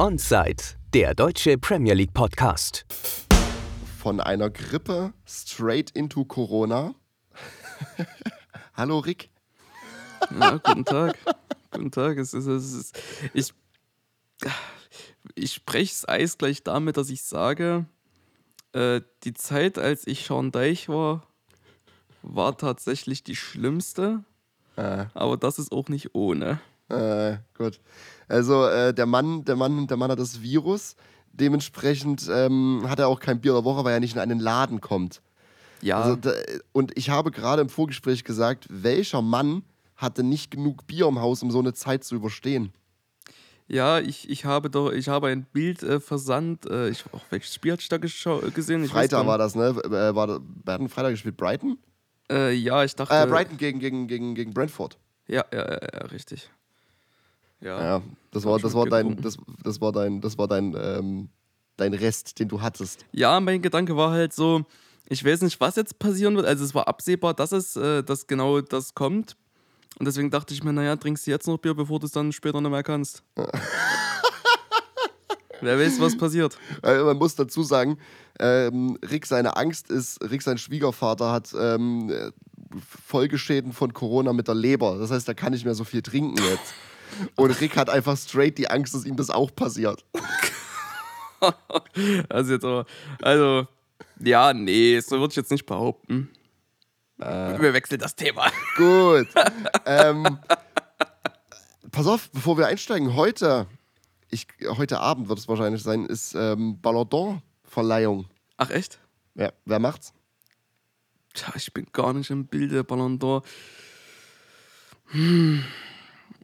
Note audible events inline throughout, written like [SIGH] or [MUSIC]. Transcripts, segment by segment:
Onside, der deutsche Premier League Podcast. Von einer Grippe straight into Corona. [LAUGHS] Hallo Rick. Ja, guten Tag. guten Tag. Es ist, es ist, ich ich spreche das Eis gleich damit, dass ich sage, äh, die Zeit, als ich Sean Deich war, war tatsächlich die schlimmste. Äh, Aber das ist auch nicht ohne. Äh, gut. Also äh, der Mann, der Mann, der Mann hat das Virus. Dementsprechend ähm, hat er auch kein Bier der Woche, weil er nicht in einen Laden kommt. Ja, Also, da, und ich habe gerade im Vorgespräch gesagt, welcher Mann hatte nicht genug Bier im Haus, um so eine Zeit zu überstehen? ja ich, ich habe doch, ich habe ein Bild äh, versandt. Äh, ich, auch welches Spiel hatte ich da gesehen? Ich Freitag war das, ne? Äh, war, da- wer hat denn Freitag gespielt? Brighton? Äh, ja, ich dachte. Äh, Brighton gegen, gegen, gegen, gegen Brentford. Ja, ja, ja, ja, richtig. Ja. Ja, das war, das war dein, das, das war dein, das war dein, ähm, dein Rest, den du hattest. Ja, mein Gedanke war halt so, ich weiß nicht, was jetzt passieren wird. Also es war absehbar, dass es, äh, dass genau das kommt. Und deswegen dachte ich mir, naja, trinkst du jetzt noch Bier, bevor du es dann später nicht mehr kannst. [LAUGHS] Wer weiß, was passiert. Äh, man muss dazu sagen, ähm, Rick seine Angst ist, Rick sein Schwiegervater hat ähm, äh, Folgeschäden von Corona mit der Leber. Das heißt, er kann nicht mehr so viel trinken jetzt. Und Rick hat einfach straight die Angst, dass ihm das auch passiert. [LAUGHS] Also jetzt aber, also, ja, nee, so würde ich jetzt nicht behaupten. Wir wechseln das Thema. Gut. [LAUGHS] ähm, pass auf, bevor wir einsteigen, heute, ich, heute Abend wird es wahrscheinlich sein, ist ähm, Ballon d'Or-Verleihung. Ach echt? Ja, wer macht's? Tja, ich bin gar nicht im Bilde, Ballon d'Or. Hm.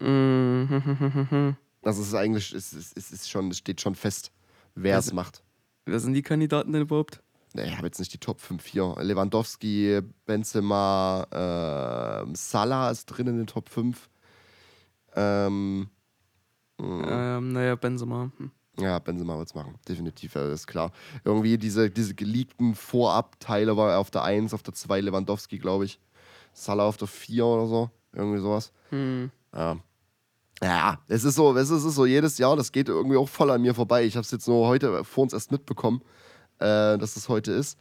Mm, Das ist eigentlich, es ist, es ist schon, es steht schon fest, wer es Also- macht. Wer sind die Kandidaten denn überhaupt? Nee, ich habe jetzt nicht die Top 5 hier. Lewandowski, Benzema, ähm, Salah ist drin in den Top 5. Ähm, Ähm, naja, Benzema. Hm. ja, Benzema wird es machen. Definitiv, das ist klar. Irgendwie diese, diese geleakten Vorabteile war er auf der 1, auf der 2 Lewandowski, glaube ich. Salah auf der 4 oder so. Irgendwie sowas. Hm. Ja. Ja, es ist so, es ist so jedes Jahr, das geht irgendwie auch voll an mir vorbei. Ich habe es jetzt nur heute vor uns erst mitbekommen, äh, dass es heute ist.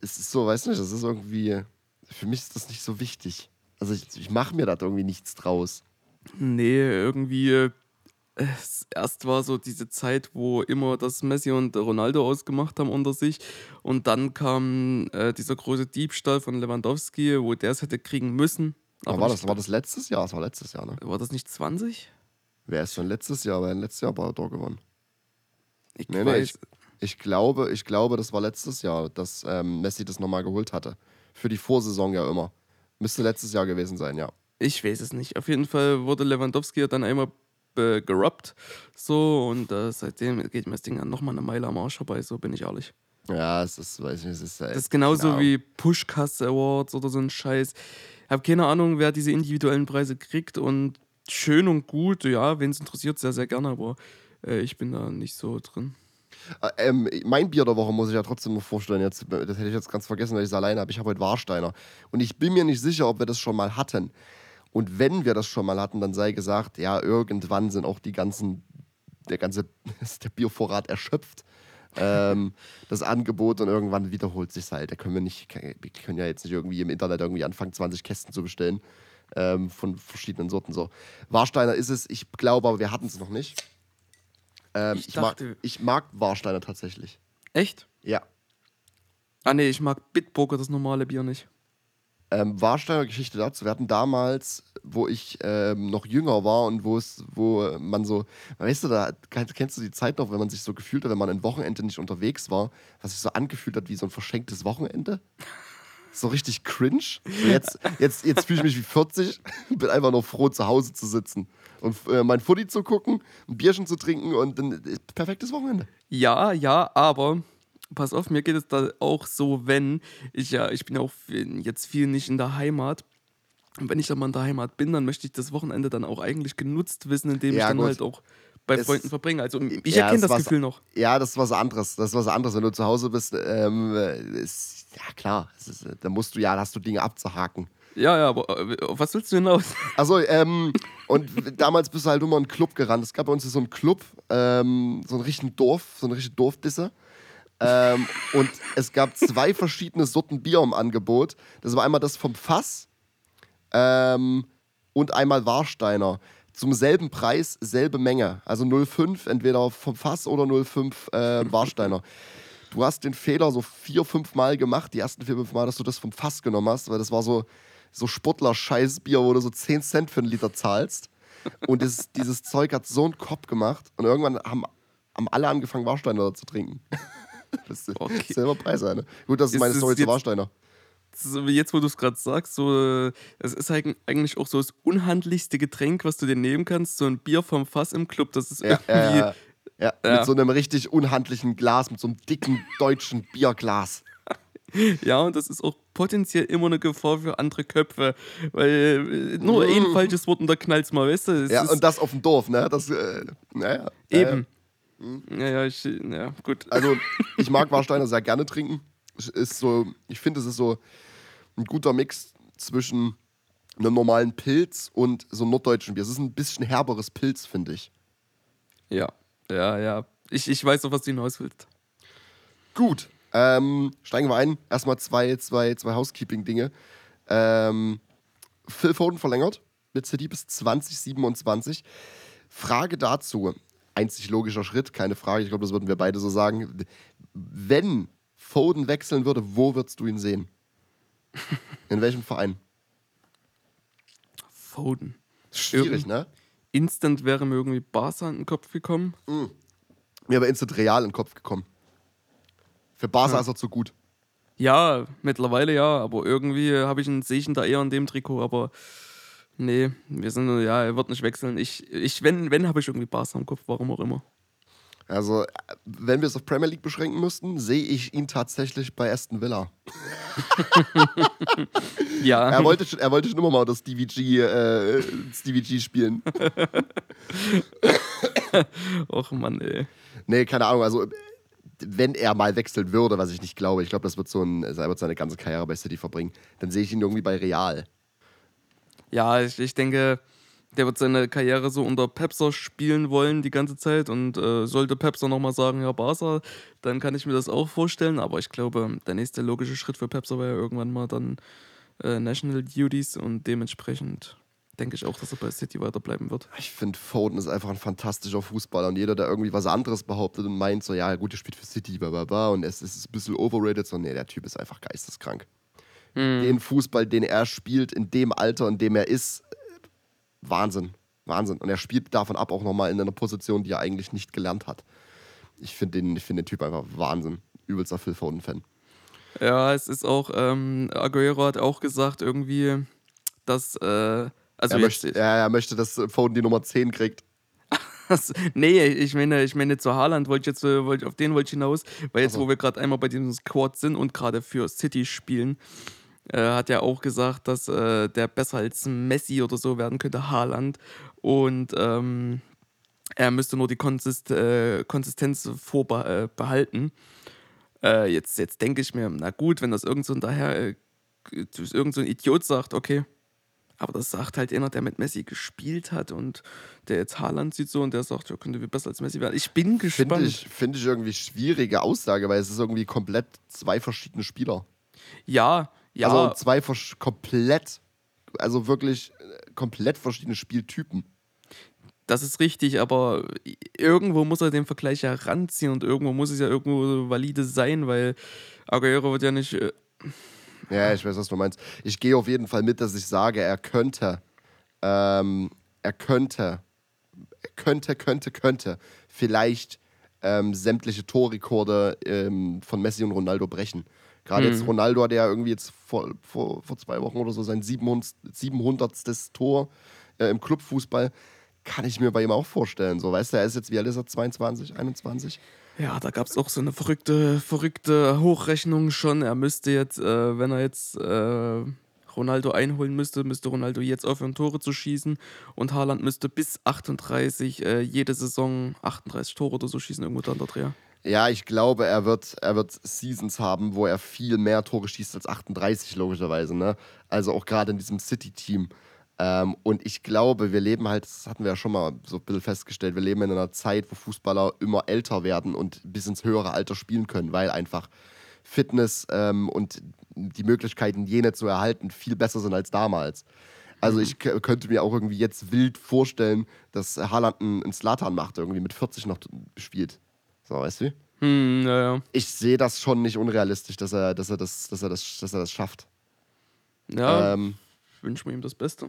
Es ist so, weißt du nicht, das ist irgendwie, für mich ist das nicht so wichtig. Also ich, ich mache mir da irgendwie nichts draus. Nee, irgendwie. äh, erst war so diese Zeit, wo immer das Messi und Ronaldo ausgemacht haben unter sich. Und dann kam äh, dieser große Diebstahl von Lewandowski, wo der es hätte kriegen müssen. Aber war das, war das letztes Jahr? Das war letztes Jahr, ne? war das nicht 20? Wer ist schon letztes Jahr? Wer hat letztes Jahr Ballon gewonnen? Ich Nee, nee, weiß. ich, ich, glaube, ich glaube, das war letztes Jahr, dass ähm, Messi das nochmal geholt hatte. Für die Vorsaison ja immer. Müsste letztes Jahr gewesen sein, ja. Ich weiß es nicht. Auf jeden Fall wurde Lewandowski ja dann einmal äh, gerubbt. So, und äh, seitdem geht mir das Ding dann nochmal eine Meile am Arsch vorbei, so bin ich ehrlich. Ja, es ist, weiß ich nicht, es ist. äh, Das ist genauso Ahnung. wie Pushcast Awards oder so ein Scheiß. Ich habe keine Ahnung, wer diese individuellen Preise kriegt und schön und gut, ja, wen es interessiert, sehr, sehr gerne, aber äh, ich bin da nicht so drin. Äh, Ähm, mein Bier der Woche muss ich ja trotzdem noch vorstellen. Jetzt, das hätte ich jetzt ganz vergessen, weil ich es alleine habe. Ich habe heute Warsteiner. Und ich bin mir nicht sicher, ob wir das schon mal hatten. Und wenn wir das schon mal hatten, dann sei gesagt, ja, irgendwann sind auch die ganzen, der ganze, [LAUGHS] der Biervorrat erschöpft. Ähm, das Angebot und irgendwann wiederholt sich halt. Da können wir nicht, wir können ja jetzt nicht irgendwie im Internet irgendwie anfangen, 20 Kästen zu bestellen ähm, von verschiedenen Sorten. So. Warsteiner ist es, ich glaube, aber wir hatten es noch nicht. Ähm, Ich ich, mag, ich mag Warsteiner tatsächlich. Echt? Ja. Ah, nee, ich mag Bitburger, das normale Bier nicht. Ähm, Warsteiner Geschichte dazu. Wir hatten damals, wo ich ähm, noch jünger war und wo es, wo man so, weißt du, da kennst du die Zeit noch, wenn man sich so gefühlt hat, wenn man ein Wochenende nicht unterwegs war, was sich so angefühlt hat wie so ein verschenktes Wochenende. So richtig cringe. So jetzt jetzt, jetzt fühle ich mich wie 40, [LAUGHS] bin einfach nur froh, zu Hause zu sitzen und äh, mein Footy zu gucken, ein Bierchen zu trinken und ein äh, perfektes Wochenende. Ja, ja, aber pass auf, mir geht es da auch so, wenn ich ja, ich bin ja auch jetzt viel nicht in der Heimat. Und wenn ich dann mal in der Heimat bin, dann möchte ich das Wochenende dann auch eigentlich genutzt wissen, indem Ja, ich dann gut. halt auch bei Es- Freunden verbringe. Also ich Ja, erkenne das war's- Gefühl noch. Ja, das ist was anderes. Das ist was anderes, wenn du zu Hause bist. Ähm, äh, ist, ja, klar. Ist, äh, da musst du ja, da hast du Dinge abzuhaken. Ja, ja, aber äh, auf was willst du hinaus? [LAUGHS] Also, ähm, Und damals bist du halt immer in einen Club gerannt. Es gab bei uns so einen Club, ähm, so einen richtigen Dorf, so eine richtige Dorfdisse. Ähm, und es gab zwei verschiedene Sorten Bier im Angebot. Das war einmal das vom Fass ähm, und einmal Warsteiner. Zum selben Preis, selbe Menge. Also 0,5, entweder vom Fass oder 0,5 äh, [LAUGHS] Warsteiner. Du hast den Fehler so vier, fünf Mal gemacht, die ersten vier, fünf Mal, dass du das vom Fass genommen hast, weil das war so, so Sportler-Scheißbier, wo du so 10 Cent für einen Liter zahlst. Und das, dieses Zeug hat so einen Kopf gemacht. Und irgendwann haben, haben alle angefangen, Warsteiner zu trinken. [LAUGHS] das ist Okay. selber Preis, ne? Gut, das ist, Ist meine Story zu Warsteiner. Jetzt, wo du es gerade sagst, so, äh, es ist eig- eigentlich auch so das unhandlichste Getränk, was du dir nehmen kannst. So ein Bier vom Fass im Club. Das ist Ja, irgendwie. ja, ja, Ja. mit so einem richtig unhandlichen Glas, mit so einem dicken deutschen Bierglas. [LAUGHS] Ja, und das ist auch potenziell immer eine Gefahr für andere Köpfe. Weil äh, nur ein falsches Wort und da knallt's mal, weißt du? Mm. Ja, und das auf dem Dorf, ne? Das, äh, naja. eben. Ja, ja, ich, ja, gut. Also, [LAUGHS] ich mag Warsteiner sehr gerne trinken. Ist so, ich finde, es ist so ein guter Mix zwischen einem normalen Pilz und so einem norddeutschen Bier. Es ist ein bisschen herberes Pilz, finde ich. Ja, ja, ja. Ich, ich weiß doch, was du hinaus willst. Gut, ähm, steigen wir ein. Erstmal zwei, zwei, zwei Housekeeping-Dinge. Ähm, Phil Foden verlängert mit City bis 2027. Frage dazu. Einzig logischer Schritt, keine Frage. Ich glaube, das würden wir beide so sagen. Wenn Foden wechseln würde, wo würdest du ihn sehen? In welchem Verein? Foden. Schwierig, ne? Instant wäre mir irgendwie Barca in den Kopf gekommen. Mir aber instant real in den Kopf gekommen. Für Barca ist er zu gut. Ja, mittlerweile ja, aber irgendwie habe ich einen, ihn da eher in dem Trikot, aber nee, wir sind, ja, er wird nicht wechseln. Ich, ich wenn, wenn, habe ich irgendwie Barca im Kopf, warum auch immer. Also, wenn wir es auf Premier League beschränken müssten, sehe ich ihn tatsächlich bei Aston Villa. [LAUGHS] Ja, Er wollte schon, er wollte schon immer mal das DVG, äh, das DVG spielen. [LAUGHS] och Mann, ey. Nee, keine Ahnung. Also, wenn er mal wechseln würde, was ich nicht glaube, ich glaube, das wird so ein, er wird seine ganze Karriere bei City verbringen, dann sehe ich ihn irgendwie bei Real. Ja, ich, ich denke, der wird seine Karriere so unter Pepser spielen wollen die ganze Zeit. Und äh, sollte Pepser nochmal sagen, ja, Barca, dann kann ich mir das auch vorstellen, aber ich glaube, der nächste logische Schritt für Pepser wäre ja irgendwann mal dann äh, National Duties. Und dementsprechend denke ich auch, dass er bei City weiterbleiben wird. Ich finde, Foden ist einfach ein fantastischer Fußballer. Und jeder, der irgendwie was anderes behauptet und meint, so, ja, gut, der spielt für City, bla, bla, bla, und es ist ein bisschen overrated, so, nee, der Typ ist einfach geisteskrank. Den Fußball, den er spielt, in dem Alter, in dem er ist, Wahnsinn. Wahnsinn. Und er spielt davon ab auch nochmal in einer Position, die er eigentlich nicht gelernt hat. Ich finde den, ich find den Typ einfach Wahnsinn. Übelster Phil Foden-Fan. Ja, es ist auch, ähm, Aguero hat auch gesagt, irgendwie, dass, äh, also Er möchte, ja, er möchte, dass Foden die Nummer 10 kriegt. Das- [LAUGHS] nee, ich meine, ich meine zu Haaland wollte ich jetzt, äh, wollte, auf den wollte ich hinaus, weil jetzt, Ach so. wo wir gerade einmal bei diesem Squad sind und gerade für City spielen, äh, hat er auch gesagt, dass äh, der besser als Messi oder so werden könnte, Haaland. Und ähm, er müsste nur die Konsist äh, Konsistenz vorbehalten. Äh, behalten. äh, jetzt jetzt denke ich mir, na gut, wenn das irgend so ein daher, irgend so ein Idiot sagt, okay. Aber das sagt halt einer, der mit Messi gespielt hat und der jetzt Haaland sieht so und der sagt, ja, könnte besser als Messi werden. Ich bin gespannt. Finde ich, find ich irgendwie schwierige Aussage, weil es ist irgendwie komplett zwei verschiedene Spieler. Ja, ja. Also zwei komplett, also wirklich äh, komplett verschiedene Spieltypen. Das ist richtig, aber irgendwo muss er den Vergleich ja ranziehen und irgendwo muss es ja irgendwo valide sein, weil Aguero wird ja nicht. äh, Ja, ich weiß, was du meinst. Ich gehe auf jeden Fall mit, dass ich sage, er könnte, ähm, er könnte, er könnte, könnte, könnte vielleicht ähm, sämtliche Torrekorde ähm, von Messi und Ronaldo brechen. Gerade jetzt Ronaldo hat ja irgendwie jetzt vor, vor, vor zwei Wochen oder so sein 700. 700. Tor äh, im Clubfußball. Kann ich mir bei ihm auch vorstellen. So, weißt du, er ist jetzt, wie alt ist er? 22, 21? Ja, da gab es auch so eine verrückte, verrückte Hochrechnung schon. Er müsste jetzt, äh, wenn er jetzt äh, Ronaldo einholen müsste, müsste Ronaldo jetzt aufhören, Tore zu schießen. Und Haaland müsste bis 38 äh, jede Saison 38 Tore oder so schießen, irgendwo da in der Dreher. Ja, ich glaube, er wird, er wird Seasons haben, wo er viel mehr Tore schießt als 38, logischerweise. Ne? Also auch gerade in diesem City-Team. Ähm, und ich glaube, wir leben halt, das hatten wir ja schon mal so ein bisschen festgestellt, wir leben in einer Zeit, wo Fußballer immer älter werden und bis ins höhere Alter spielen können, weil einfach Fitness ähm, und die Möglichkeiten, jene zu erhalten, viel besser sind als damals. Also ich k- könnte mir auch irgendwie jetzt wild vorstellen, dass Haaland einen Slatan macht, irgendwie mit 40 noch spielt. So, weißt du? Hm, ja, ja. Ich sehe das schon nicht unrealistisch, dass er, dass er, das, dass er, das, dass er das schafft. Ja, Ähm, wünsche mir ihm das Beste.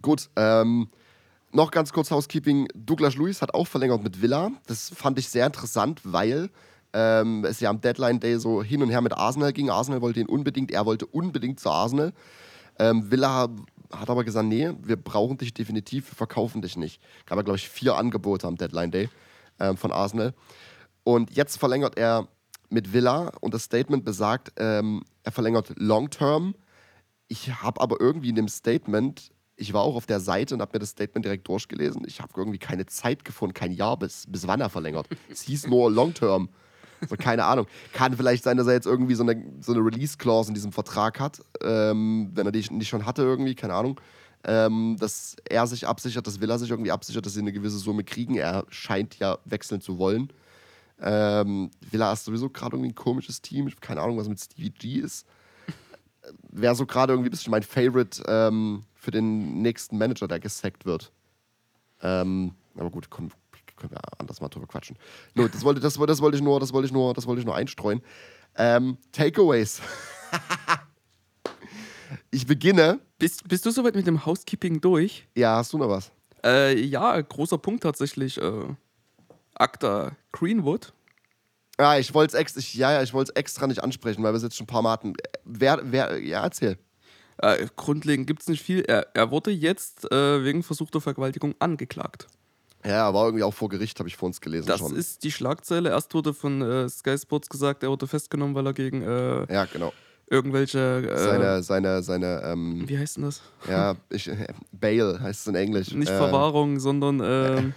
Gut, ähm, noch ganz kurz Housekeeping. Douglas Luiz hat auch verlängert mit Villa. Das fand ich sehr interessant, weil ähm, es ja am Deadline Day so hin und her mit Arsenal ging. Arsenal wollte ihn unbedingt, er wollte unbedingt zu Arsenal. Ähm, Villa hat aber gesagt, nee, wir brauchen dich definitiv, wir verkaufen dich nicht. Gab ja, glaube ich, vier Angebote am Deadline Day ähm, von Arsenal. Und jetzt verlängert er mit Villa und das Statement besagt, ähm, er verlängert Long Term. Ich habe aber irgendwie in dem Statement, ich war auch auf der Seite und habe mir das Statement direkt durchgelesen. Ich habe irgendwie keine Zeit gefunden, kein Jahr, bis, bis wann er verlängert. Es hieß nur Long Term. So, keine Ahnung. Kann vielleicht sein, dass er jetzt irgendwie so eine, so eine Release-Clause in diesem Vertrag hat, ähm, wenn er die nicht schon hatte, irgendwie, keine Ahnung. Ähm, dass er sich absichert, dass Villa sich irgendwie absichert, dass sie eine gewisse Summe kriegen. Er scheint ja wechseln zu wollen. Ähm, Villa ist sowieso gerade irgendwie ein komisches Team. Ich habe keine Ahnung, was mit Stevie G ist. Wäre so gerade irgendwie ein bisschen mein Favorite ähm, für den nächsten Manager, der gesackt wird. Ähm, aber gut, komm, können wir anders mal drüber quatschen. No, das, wollte, das, das, wollte ich nur, das wollte ich nur, das wollte ich nur einstreuen. Ähm, Takeaways. [LAUGHS] ich beginne. Bist, bist du soweit mit dem Housekeeping durch? Ja, hast du noch was? Äh, ja, großer Punkt tatsächlich. Äh, Acta Greenwood. Ja, ich wollte es extra, ja, ja, ich extra nicht ansprechen, weil wir es jetzt schon ein paar Mal hatten. Wer, wer, ja, erzähl. Äh, grundlegend gibt es nicht viel. Er, er wurde jetzt äh, wegen versuchter Vergewaltigung angeklagt. Ja, er war irgendwie auch vor Gericht, habe ich vor uns gelesen Das schon. ist die Schlagzeile. Erst wurde von äh, Sky Sports gesagt, er wurde festgenommen, weil er gegen äh, ja, genau. Irgendwelche. Äh, Seine, seine, seine, ähm, wie heißt denn das? ja, ich, äh, Bail heißt es in Englisch. Nicht Äh, Verwahrung, sondern ähm,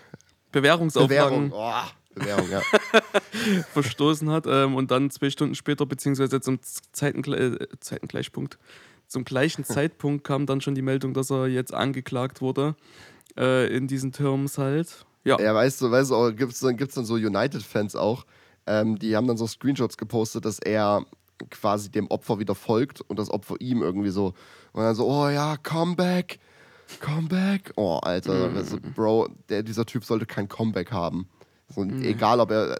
Bewährungsauflagen Bewährung. Oh, Bewährung, ja. [LAUGHS] verstoßen hat ähm, und dann zwei Stunden später, beziehungsweise zum Zeitengle äh, Zeitengleichpunkt, zum gleichen [LAUGHS] Zeitpunkt kam dann schon die Meldung, dass er jetzt angeklagt wurde. Äh, in diesen Terms halt. Ja. Ja, weißt du, weißt du, gibt es dann, gibt's dann so United-Fans auch, ähm, die haben dann so Screenshots gepostet, dass er quasi dem Opfer wieder folgt und das Opfer ihm irgendwie so. Und dann so, oh ja, Comeback, Comeback. Oh, Alter, Mhm. also, Bro, der, dieser Typ sollte kein Comeback haben. So, Egal, ob er.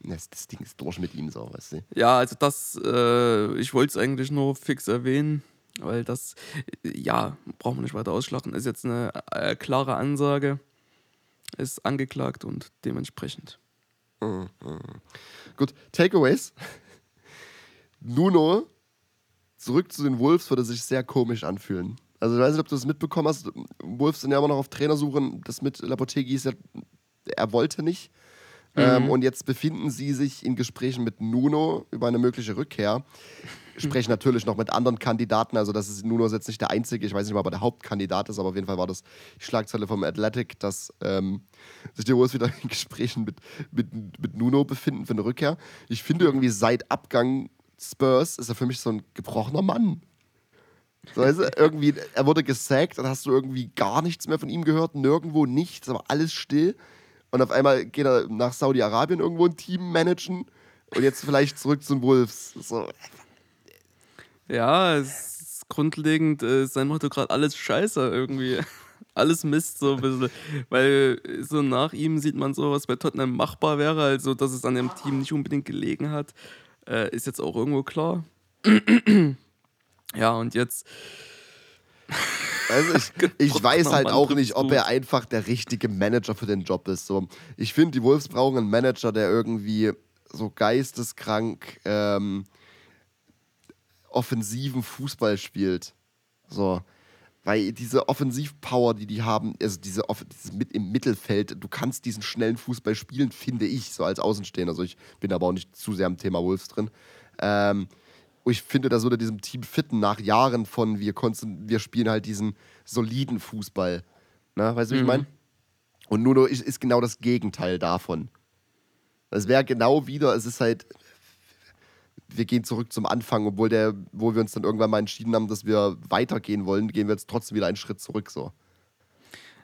Das, das Ding ist durch mit ihm, so, weißt du. Ja, also das, äh, ich wollte es eigentlich nur fix erwähnen, weil das, ja, brauchen wir nicht weiter ausschlachten, ist jetzt eine äh, klare Ansage, ist angeklagt und dementsprechend. Gut, Takeaways. Nuno, zurück zu den Wolves, würde sich sehr komisch anfühlen. Also ich weiß nicht, ob du das mitbekommen hast. Wolves sind ja immer noch auf Trainersuche. Das mit Lapotegi ist ja, er wollte nicht. Ähm, und jetzt befinden sie sich in Gesprächen mit Nuno über eine mögliche Rückkehr. Sprechen natürlich noch mit anderen Kandidaten. Also das ist Nuno ist jetzt nicht der einzige. Ich weiß nicht mal, ob er der Hauptkandidat ist, aber auf jeden Fall war das die Schlagzeile vom Athletic, dass ähm, sich die Wolves wieder in Gesprächen mit, mit, mit Nuno befinden für eine Rückkehr. Ich finde irgendwie seit Abgang Spurs ist er für mich so ein gebrochener Mann. So, weißt irgendwie, er wurde gesackt, dann hast du irgendwie gar nichts mehr von ihm gehört, nirgendwo nichts, aber alles still. Und auf einmal geht er nach Saudi-Arabien irgendwo ein Team managen und jetzt vielleicht zurück zu den Wolves. So, Ja, es ist grundlegend äh, ist sein Motto gerade alles scheiße irgendwie. [LAUGHS] Alles Mist so ein bisschen. Weil so nach ihm sieht man so, was bei Tottenham machbar wäre, also dass es an dem Team nicht unbedingt gelegen hat, äh, ist jetzt auch irgendwo klar. ja, und jetzt, Also ich, ich Gott, weiß halt auch nicht, ob er einfach der richtige Manager für den Job ist. So, ich finde, die Wolves brauchen einen Manager, der irgendwie so geisteskrank ähm, offensiven Fußball spielt. So. Weil diese Offensivpower, die die haben, also diese, Off dieses mit im Mittelfeld, du kannst diesen schnellen Fußball spielen, finde ich, so als Außenstehender. Also ich bin aber auch nicht zu sehr am Thema Wolves drin. Ähm, ich finde, das würde diesem Team fitten nach Jahren von wir, konstant- wir spielen halt diesen soliden Fußball. Ne? Weißt du, wie ich Mhm. meine? Und Nuno ist, ist genau das Gegenteil davon. Es wäre genau wieder, es ist halt wir gehen zurück zum Anfang, obwohl der, wo wir uns dann irgendwann mal entschieden haben, dass wir weitergehen wollen, gehen wir jetzt trotzdem wieder einen Schritt zurück so.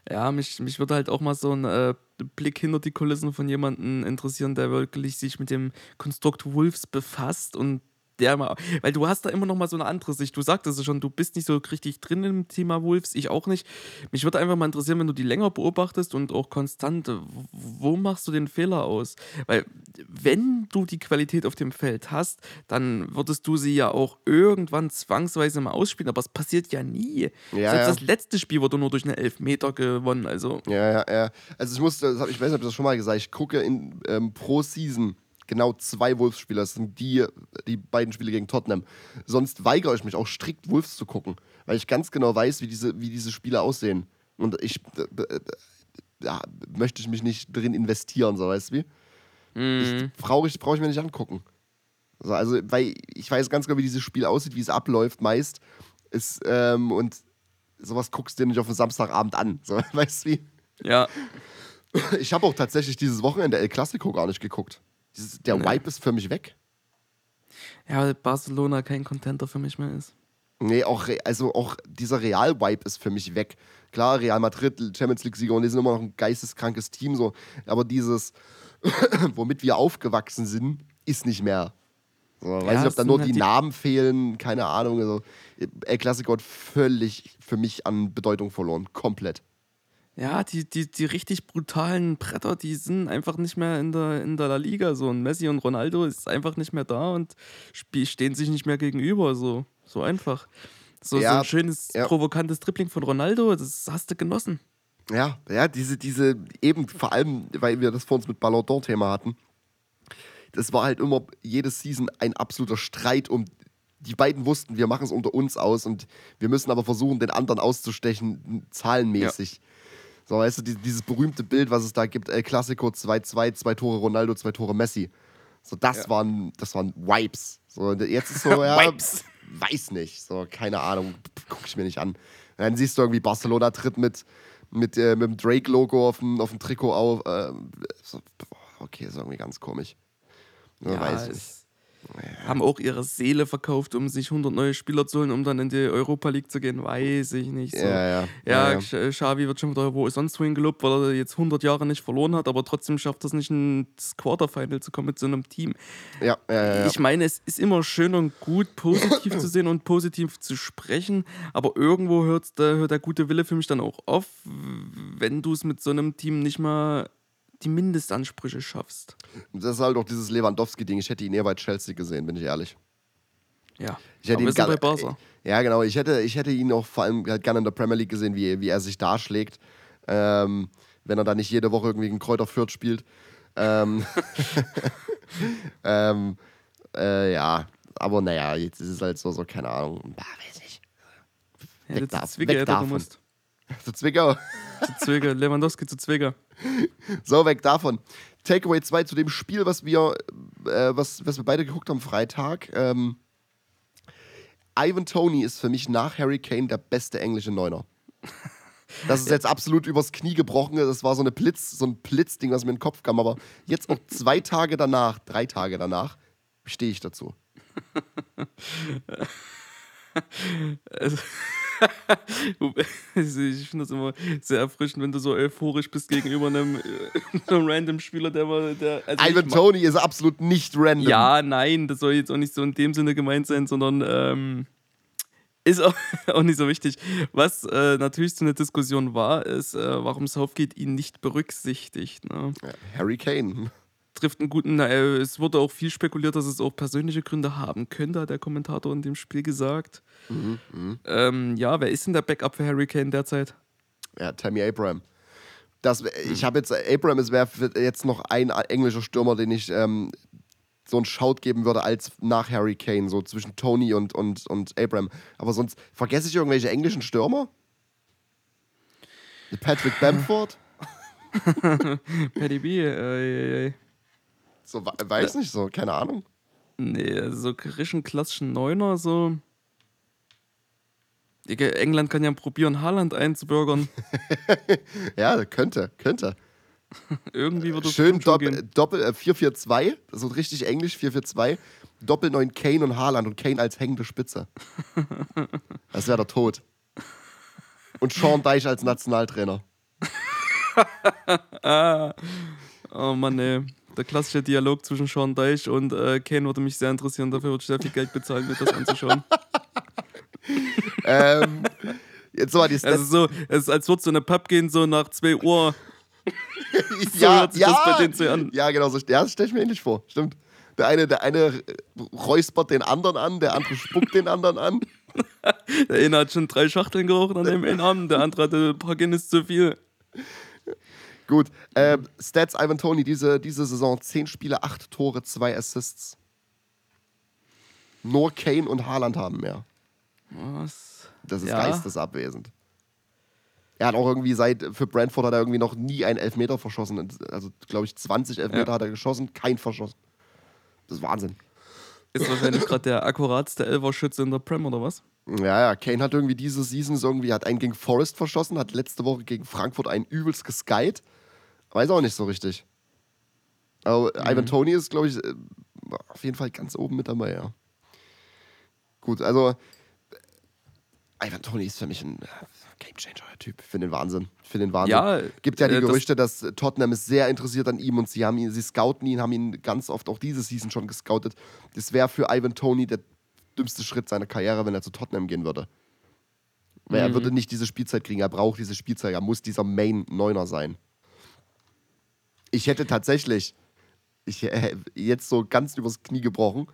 Ja, mich, mich würde halt auch mal so ein äh, Blick hinter die Kulissen von jemandem interessieren, der wirklich sich mit dem Konstrukt Wolves befasst und der mal, weil du hast da immer noch mal so eine andere Sicht. Du sagtest es schon, du bist nicht so richtig drin im Thema Wolves, ich auch nicht. Mich würde einfach mal interessieren, wenn du die länger beobachtest und auch konstant, wo machst du den Fehler aus? Weil wenn du die Qualität auf dem Feld hast, dann würdest du sie ja auch irgendwann zwangsweise mal ausspielen, aber es passiert ja nie. Ja, Selbst ja. das letzte Spiel wurde nur durch eine Elfmeter gewonnen, also Ja, ja, ja. Also ich muss, ich weiß nicht, ob ich das schon mal gesagt ich gucke in, ähm, pro Season genau zwei Wolves-Spieler. Das sind die, die beiden Spiele gegen Tottenham. Sonst weigere ich mich auch strikt Wolves zu gucken, weil ich ganz genau weiß, wie diese, wie diese Spiele aussehen. Und ich ja, möchte ich mich nicht drin investieren, so weißt du wie? Ich, brauche ich, brauch ich mir nicht angucken. So, also, weil ich weiß ganz genau, wie dieses Spiel aussieht, wie es abläuft meist. Ist, ähm, und sowas guckst du dir nicht auf den Samstagabend an. So, [LAUGHS] weißt du wie? ja. Ich habe auch tatsächlich dieses Wochenende El Clasico gar nicht geguckt. Dieses, der Nee. Vibe ist für mich weg. Ja, weil Barcelona kein Contenter für mich mehr ist. Nee, auch, also auch dieser Real-Vibe ist für mich weg. Klar, Real Madrid, Champions League-Sieger und die sind immer noch ein geisteskrankes Team, so. Aber dieses, [CLEARS THROAT] womit wir aufgewachsen sind, ist nicht mehr. So, weiß Ja, nicht, ob da nur halt die, die- Namen fehlen, keine Ahnung. Also, El Clasico hat völlig für mich an Bedeutung verloren. Komplett. Ja, die, die, die richtig brutalen Bretter, die sind einfach nicht mehr in der, in der La Liga. So ein Messi und Ronaldo ist einfach nicht mehr da und stehen sich nicht mehr gegenüber. So, so einfach. So, so Ja, ein schönes, ja. provokantes Dribbling von Ronaldo, das hast du genossen. Ja, ja, diese, diese, eben vor allem, weil wir das vor uns mit Ballon d'Or-Thema hatten, das war halt immer jede Season ein absoluter Streit um. Die beiden wussten, wir machen es unter uns aus und wir müssen aber versuchen, den anderen auszustechen, zahlenmäßig. So, weißt du, die, dieses berühmte Bild, was es da gibt, El Clasico 2-2, zwei Tore Ronaldo, zwei Tore Messi. So, das waren, das waren Vibes. So, jetzt ist so, [LAUGHS] ja, Vibes. weiß nicht. So, keine Ahnung, gucke ich mir nicht an. Und dann siehst du irgendwie, Barcelona tritt mit, mit, äh, mit dem Drake-Logo auf dem, auf dem Trikot auf. Äh, so, okay, ist irgendwie ganz komisch. Ja, weiß ich es haben auch ihre Seele verkauft, um sich 100 neue Spieler zu holen, um dann in die Europa League zu gehen, weiß ich nicht. So. Ja, ja. Ja, ja, ja. Sch- Xavi wird schon wieder wo sonst wohin gelobt, weil er jetzt 100 Jahre nicht verloren hat, aber trotzdem schafft er es nicht ins Quarterfinal zu kommen mit so einem Team. Ja, ja, ja, ja. Ich meine, es ist immer schön und gut, positiv zu sehen und positiv zu sprechen, aber irgendwo hört der, hört der gute Wille für mich dann auch auf, wenn du es mit so einem Team nicht mal die Mindestansprüche schaffst. Das ist halt auch dieses Lewandowski-Ding. Ich hätte ihn eher bei Chelsea gesehen, bin ich ehrlich. Ja, Ich hätte aber ihn bei Barca. Ja, genau. Ich hätte, ich hätte ihn auch vor allem halt gerne in der Premier League gesehen, wie, wie er sich darschlägt. Ähm, wenn er da nicht jede Woche irgendwie gegen Kräuter Fürth spielt. Ähm, [LAUGHS] ähm, äh, ja, aber naja, jetzt ist es halt so, so keine Ahnung. Ja, weiß nicht. Ja, weg das da- ist Zwicker, weg davon. musst. Zu Zwickau. Zu Zwicker, Lewandowski zu Zwicker. So, weg davon. Takeaway 2 zu dem Spiel, was wir, äh, was, was wir beide geguckt haben Freitag. Ähm, Ivan Tony ist für mich nach Harry Kane der beste englische Neuner. Das ist jetzt absolut übers Knie gebrochen. Das war so, eine Blitz, so ein Blitzding, was mir in den Kopf kam. Aber jetzt auch zwei Tage danach, drei Tage danach, stehe ich dazu. Also, [LAUGHS] [LAUGHS] ich finde das immer sehr erfrischend, wenn du so euphorisch bist gegenüber einem, äh, [LAUGHS] einem random Spieler, der mal. Der, also Ivan Tony ist absolut nicht random. Ja, nein, das soll jetzt auch nicht so in dem Sinne gemeint sein, sondern ähm, ist auch, [LAUGHS] auch nicht so wichtig. Was äh, natürlich so eine Diskussion war, ist, äh, warum Southgate ihn nicht berücksichtigt. Ne? Harry Kane. Trifft einen guten. Äh, es wurde auch viel spekuliert, dass es auch persönliche Gründe haben könnte, hat der Kommentator in dem Spiel gesagt. Ähm, ja, wer ist denn der Backup für Harry Kane derzeit? Ja, Tammy Abraham. Das, ich habe jetzt, Abraham ist wäre jetzt noch ein englischer Stürmer, den ich ähm, so einen Shout geben würde als nach Harry Kane, so zwischen Tony und, und, und Abraham. Aber sonst vergesse ich irgendwelche englischen Stürmer? Patrick [LAUGHS] Bamford? Paddy B, äh, äh, äh. So, we- weiß nicht so, keine Ahnung. Nee, so krischen klassischen Neuner, so. England kann ja probieren, Haaland einzubürgern. [LAUGHS] Ja, könnte, könnte. [LAUGHS] Irgendwie wird das Schön Doppel, gehen. Doppel äh, 4-4-2, so richtig englisch 4-4-2. Doppelneun Kane und Haaland und Kane als hängende Spitze. [LAUGHS] Das wäre der Tod. Und Sean Deich als Nationaltrainer. Oh Mann, ey. Der klassische Dialog zwischen Sean Deich und äh, Kane würde mich sehr interessieren. Dafür würde ich sehr viel Geld bezahlen, mir das anzuschauen. [LAUGHS] ähm, jetzt mal die Stats. Also so, es ist, als würdest du in eine Pub gehen, so nach 2 Uhr. [LAUGHS] so ja, ja, das bei denen so an. ja, genau so. Ja, das stelle ich mir ähnlich vor. Stimmt. Der eine, der eine räuspert den anderen an, der andere spuckt den anderen an. [LAUGHS] Der eine hat schon drei Schachteln geraucht an dem einen Abend, der andere hatte ein paar Guinness zu viel. Gut. Ähm, Stats Ivan Tony, diese, diese Saison: 10 Spiele, 8 Tore, 2 Assists. Nur Kane und Haaland haben mehr. Was? Das ist Ja. geistesabwesend. Er hat auch irgendwie seit, für Brentford hat er irgendwie noch nie einen Elfmeter verschossen. Also, glaube ich, 20 Elfmeter Ja. hat er geschossen, kein verschossen. Das ist Wahnsinn. Ist wahrscheinlich gerade der akkuratste Elferschütze in der Prem oder was? Ja, ja, Kane hat irgendwie diese Season so irgendwie, hat einen gegen Forest verschossen, hat letzte Woche gegen Frankfurt einen übelst geskyt. Weiß auch nicht so richtig. Aber Ivan Tony ist, glaube ich, äh, auf jeden Fall ganz oben mit dabei, ja. Gut, also äh, Ivan Tony ist für mich ein äh, Gamechanger-Typ. Ich finde den Wahnsinn. Ich finde den Wahnsinn. Ja, Gibt ja die äh, das- Gerüchte, dass äh, Tottenham ist sehr interessiert an ihm und sie haben ihn, sie scouten ihn, haben ihn ganz oft auch diese Season schon gescoutet. Das wäre für Ivan Tony der dümmste Schritt seiner Karriere, wenn er zu Tottenham gehen würde. Weil er Mhm. würde nicht diese Spielzeit kriegen, er braucht diese Spielzeit, er muss dieser Main-Neuner sein. Ich hätte tatsächlich, ich äh, jetzt so ganz übers Knie gebrochen,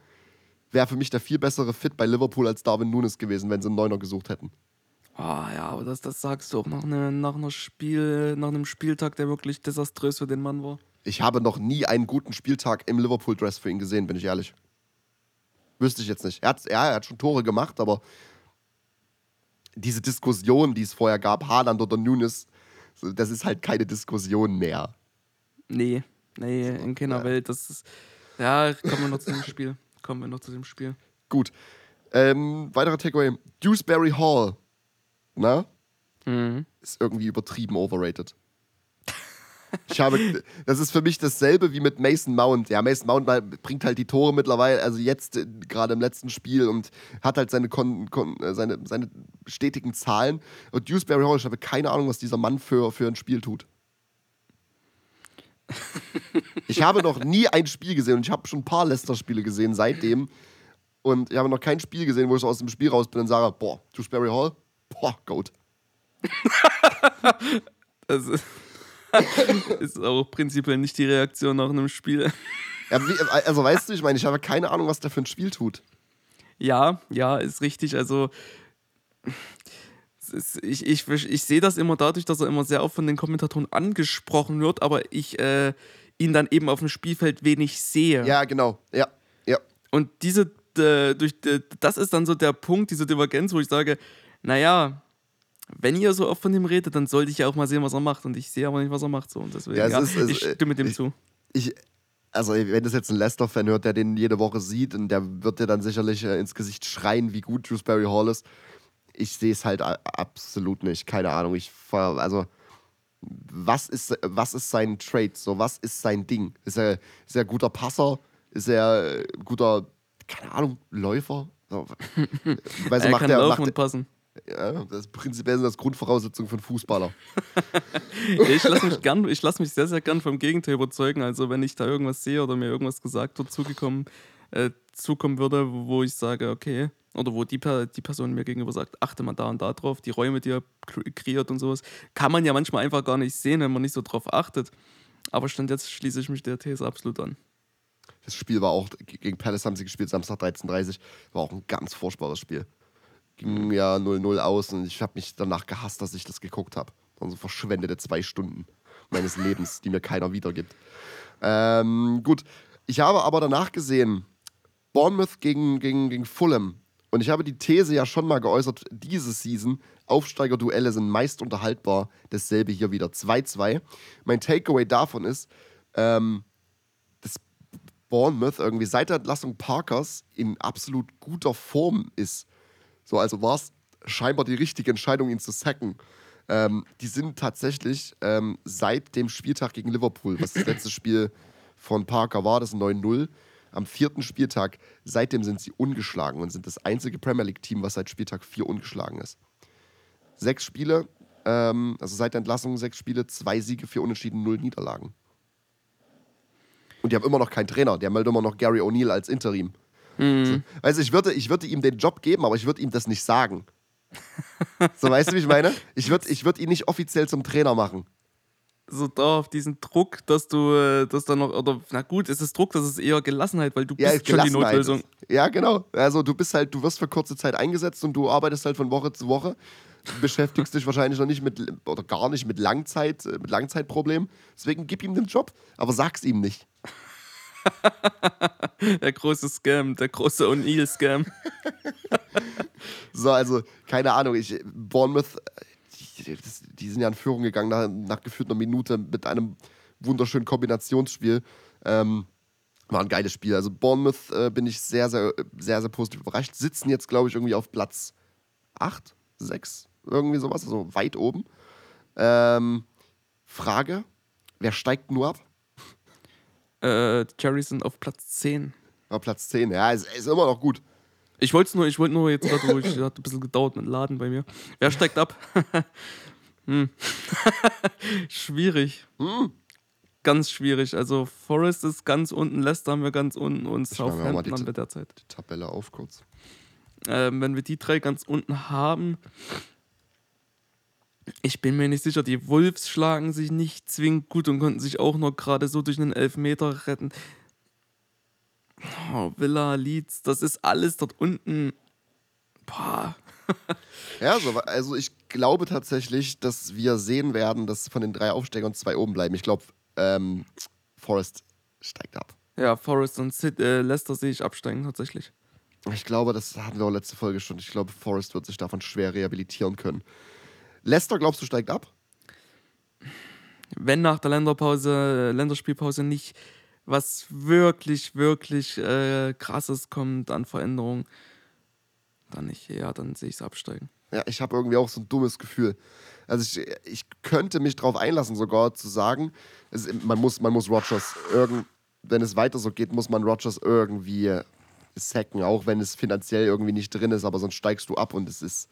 wäre für mich der viel bessere Fit bei Liverpool als Darwin Nunes gewesen, wenn sie einen Neuner gesucht hätten. Ah ja, aber das, das sagst du auch nach, ne, nach, einer Spiel, nach einem Spieltag, der wirklich desaströs für den Mann war. Ich habe noch nie einen guten Spieltag im Liverpool-Dress für ihn gesehen, bin ich ehrlich. Wüsste ich jetzt nicht. Er hat, ja, er hat schon Tore gemacht, aber diese Diskussion, die es vorher gab, Haaland oder Nunes, das ist halt keine Diskussion mehr. Nee, nee, in keiner ja. Welt. Das ist. Ja, kommen wir noch zu dem Spiel. Kommen wir noch zu dem Spiel. Gut. Ähm, weiterer Takeaway. Dewsbury Hall. Na? Mhm. Ist irgendwie übertrieben overrated. Ich habe, das ist für mich dasselbe wie mit Mason Mount. Ja, Mason Mount bringt halt die Tore mittlerweile, also jetzt äh, gerade im letzten Spiel und hat halt seine, kon, kon, äh, seine, seine stetigen Zahlen. Und Dewsbury Hall, ich habe keine Ahnung, was dieser Mann für, für ein Spiel tut. Ich habe noch nie ein Spiel gesehen und ich habe schon ein paar Leicester-Spiele gesehen seitdem. Und ich habe noch kein Spiel gesehen, wo ich so aus dem Spiel raus bin und sage, boah, Dewsbury Hall, boah, Goat. Das ist, [LAUGHS] ist auch prinzipiell nicht die Reaktion nach einem Spiel. Ja, wie, also weißt du, ich meine, ich habe keine Ahnung, was der für ein Spiel tut. Ja, ja, ist richtig. Also, ich, ich, ich sehe das immer dadurch, dass er immer sehr oft von den Kommentatoren angesprochen wird, aber ich äh, ihn dann eben auf dem Spielfeld wenig sehe. Ja, genau. Ja, ja. Und diese, äh, durch, das ist dann so der Punkt, diese Divergenz, wo ich sage, naja, wenn ihr so oft von ihm redet, dann sollte ich ja auch mal sehen, was er macht. Und ich sehe aber nicht, was er macht. So. Und deswegen, Ja, es ja, ist- ich stimme dem ich- zu. Ich, also, wenn das jetzt ein Leicester-Fan hört, der den jede Woche sieht, und der wird dir dann sicherlich äh, ins Gesicht schreien, wie gut Dewsbury Hall ist. Ich sehe es halt absolut nicht. Keine Ahnung. Ich also was ist, was ist sein Trade? So, was ist sein Ding? Ist er, ist er guter Passer? Ist er guter, keine Ahnung, Läufer? So, [LAUGHS] weißt Er macht kann der, laufen macht, und passen. ja, das prinzipiell sind das Grundvoraussetzungen für einen Fußballer. [LAUGHS] Ich lasse mich gern, ich lasse mich sehr, sehr gern vom Gegenteil überzeugen. Also wenn ich da irgendwas sehe oder mir irgendwas gesagt wird, zugekommen, äh, zukommen würde, wo ich sage, okay, oder wo die, die Person mir gegenüber sagt, achte mal da und da drauf, die Räume, die er kre- kreiert und sowas, kann man ja manchmal einfach gar nicht sehen, wenn man nicht so drauf achtet. Aber stand jetzt schließe ich mich der These absolut an. Das Spiel war auch, gegen Palace haben sie gespielt, Samstag 13.30 war auch ein ganz furchtbares Spiel. Ging ja 0-0 aus und ich habe mich danach gehasst, dass ich das geguckt habe. Also verschwendete zwei Stunden meines Lebens, die mir keiner wiedergibt. Ähm, gut, ich habe aber danach gesehen, Bournemouth gegen, gegen, gegen Fulham. Und ich habe die These ja schon mal geäußert, diese Season, Aufsteigerduelle sind meist unterhaltbar. Dasselbe hier wieder 2-2. Mein Takeaway davon ist, ähm, dass Bournemouth irgendwie seit der Entlassung Parkers in absolut guter Form ist. So, also war es scheinbar die richtige Entscheidung, ihn zu sacken. Ähm, die sind tatsächlich ähm, seit dem Spieltag gegen Liverpool, was das letzte Spiel von Parker war, das 9-0, am vierten Spieltag. Seitdem sind sie ungeschlagen und sind das einzige Premier League-Team, was seit Spieltag 4 ungeschlagen ist. Sechs Spiele, ähm, also seit der Entlassung sechs Spiele, zwei Siege, vier Unentschieden, null Niederlagen. Und die haben immer noch keinen Trainer. Die haben halt immer noch Gary O'Neill als Interim. Mhm. So, weißt du, ich würde, ich würde ihm den Job geben, aber ich würde ihm das nicht sagen. [LAUGHS] so, weißt du, wie ich meine? Ich würde ich würd ihn nicht offiziell zum Trainer machen. So da auf diesen Druck, dass du äh, das dann noch, oder na gut, ist es Druck, das ist eher Gelassenheit, weil du Ja, bist schon die Notlösung. Ja, genau. Also du bist halt, du wirst für kurze Zeit eingesetzt und du arbeitest halt von Woche zu Woche. Du beschäftigst dich wahrscheinlich noch nicht mit oder gar nicht mit Langzeit, äh, mit Langzeitproblemen. Deswegen gib ihm den Job, aber sag's ihm nicht. [LAUGHS] Der große Scam, der große O'Neill-Scam. [LAUGHS] So, also, keine Ahnung, ich, Bournemouth, die, die sind ja in Führung gegangen nach, nach gefühlt einer Minute mit einem wunderschönen Kombinationsspiel. Ähm, war ein geiles Spiel. Also Bournemouth äh, bin ich sehr, sehr, sehr, sehr positiv überrascht. Sitzen jetzt, glaube ich, irgendwie auf Platz 8, 6, irgendwie sowas, also weit oben. Ähm, Frage, wer steigt nur ab? Äh, die Cherries sind auf Platz 10. Auf Platz 10, ja, ist, ist immer noch gut. Ich wollte nur, ich wollte nur jetzt gerade, wo ich hat ein bisschen gedauert mit dem Laden bei mir. Wer steigt ab? [LAUGHS] hm. [LAUGHS] schwierig. Hm. Ganz schwierig. Also Forest ist ganz unten, Leicester haben wir ganz unten und Southampton haben wir derzeit. Die Tabelle auf kurz. Ähm, wenn wir die drei ganz unten haben, ich bin mir nicht sicher, die Wolves schlagen sich nicht zwingend gut und konnten sich auch noch gerade so durch einen Elfmeter retten. Oh, Villa, Leeds, das ist alles dort unten. Boah. [LAUGHS] Ja, so, also ich glaube tatsächlich, dass wir sehen werden, dass von den drei Aufsteigern zwei oben bleiben. Ich glaube, ähm, Forest steigt ab. Ja, Forest und Sid, äh, Leicester sehe ich absteigen tatsächlich. Ich glaube, das hatten wir auch letzte Folge schon. Ich glaube, Forest wird sich davon schwer rehabilitieren können. Leicester, glaubst du, steigt ab? Wenn nach der Länderpause, Länderspielpause nicht was wirklich, wirklich äh, krasses kommt an Veränderungen, dann nicht. Ja, dann sehe ich es absteigen. Ja, ich habe irgendwie auch so ein dummes Gefühl. Also ich, ich könnte mich darauf einlassen, sogar zu sagen, es, man, muss, man muss Rogers irgend, wenn es weiter so geht, muss man Rogers irgendwie sacken, auch wenn es finanziell irgendwie nicht drin ist, aber sonst steigst du ab und es ist,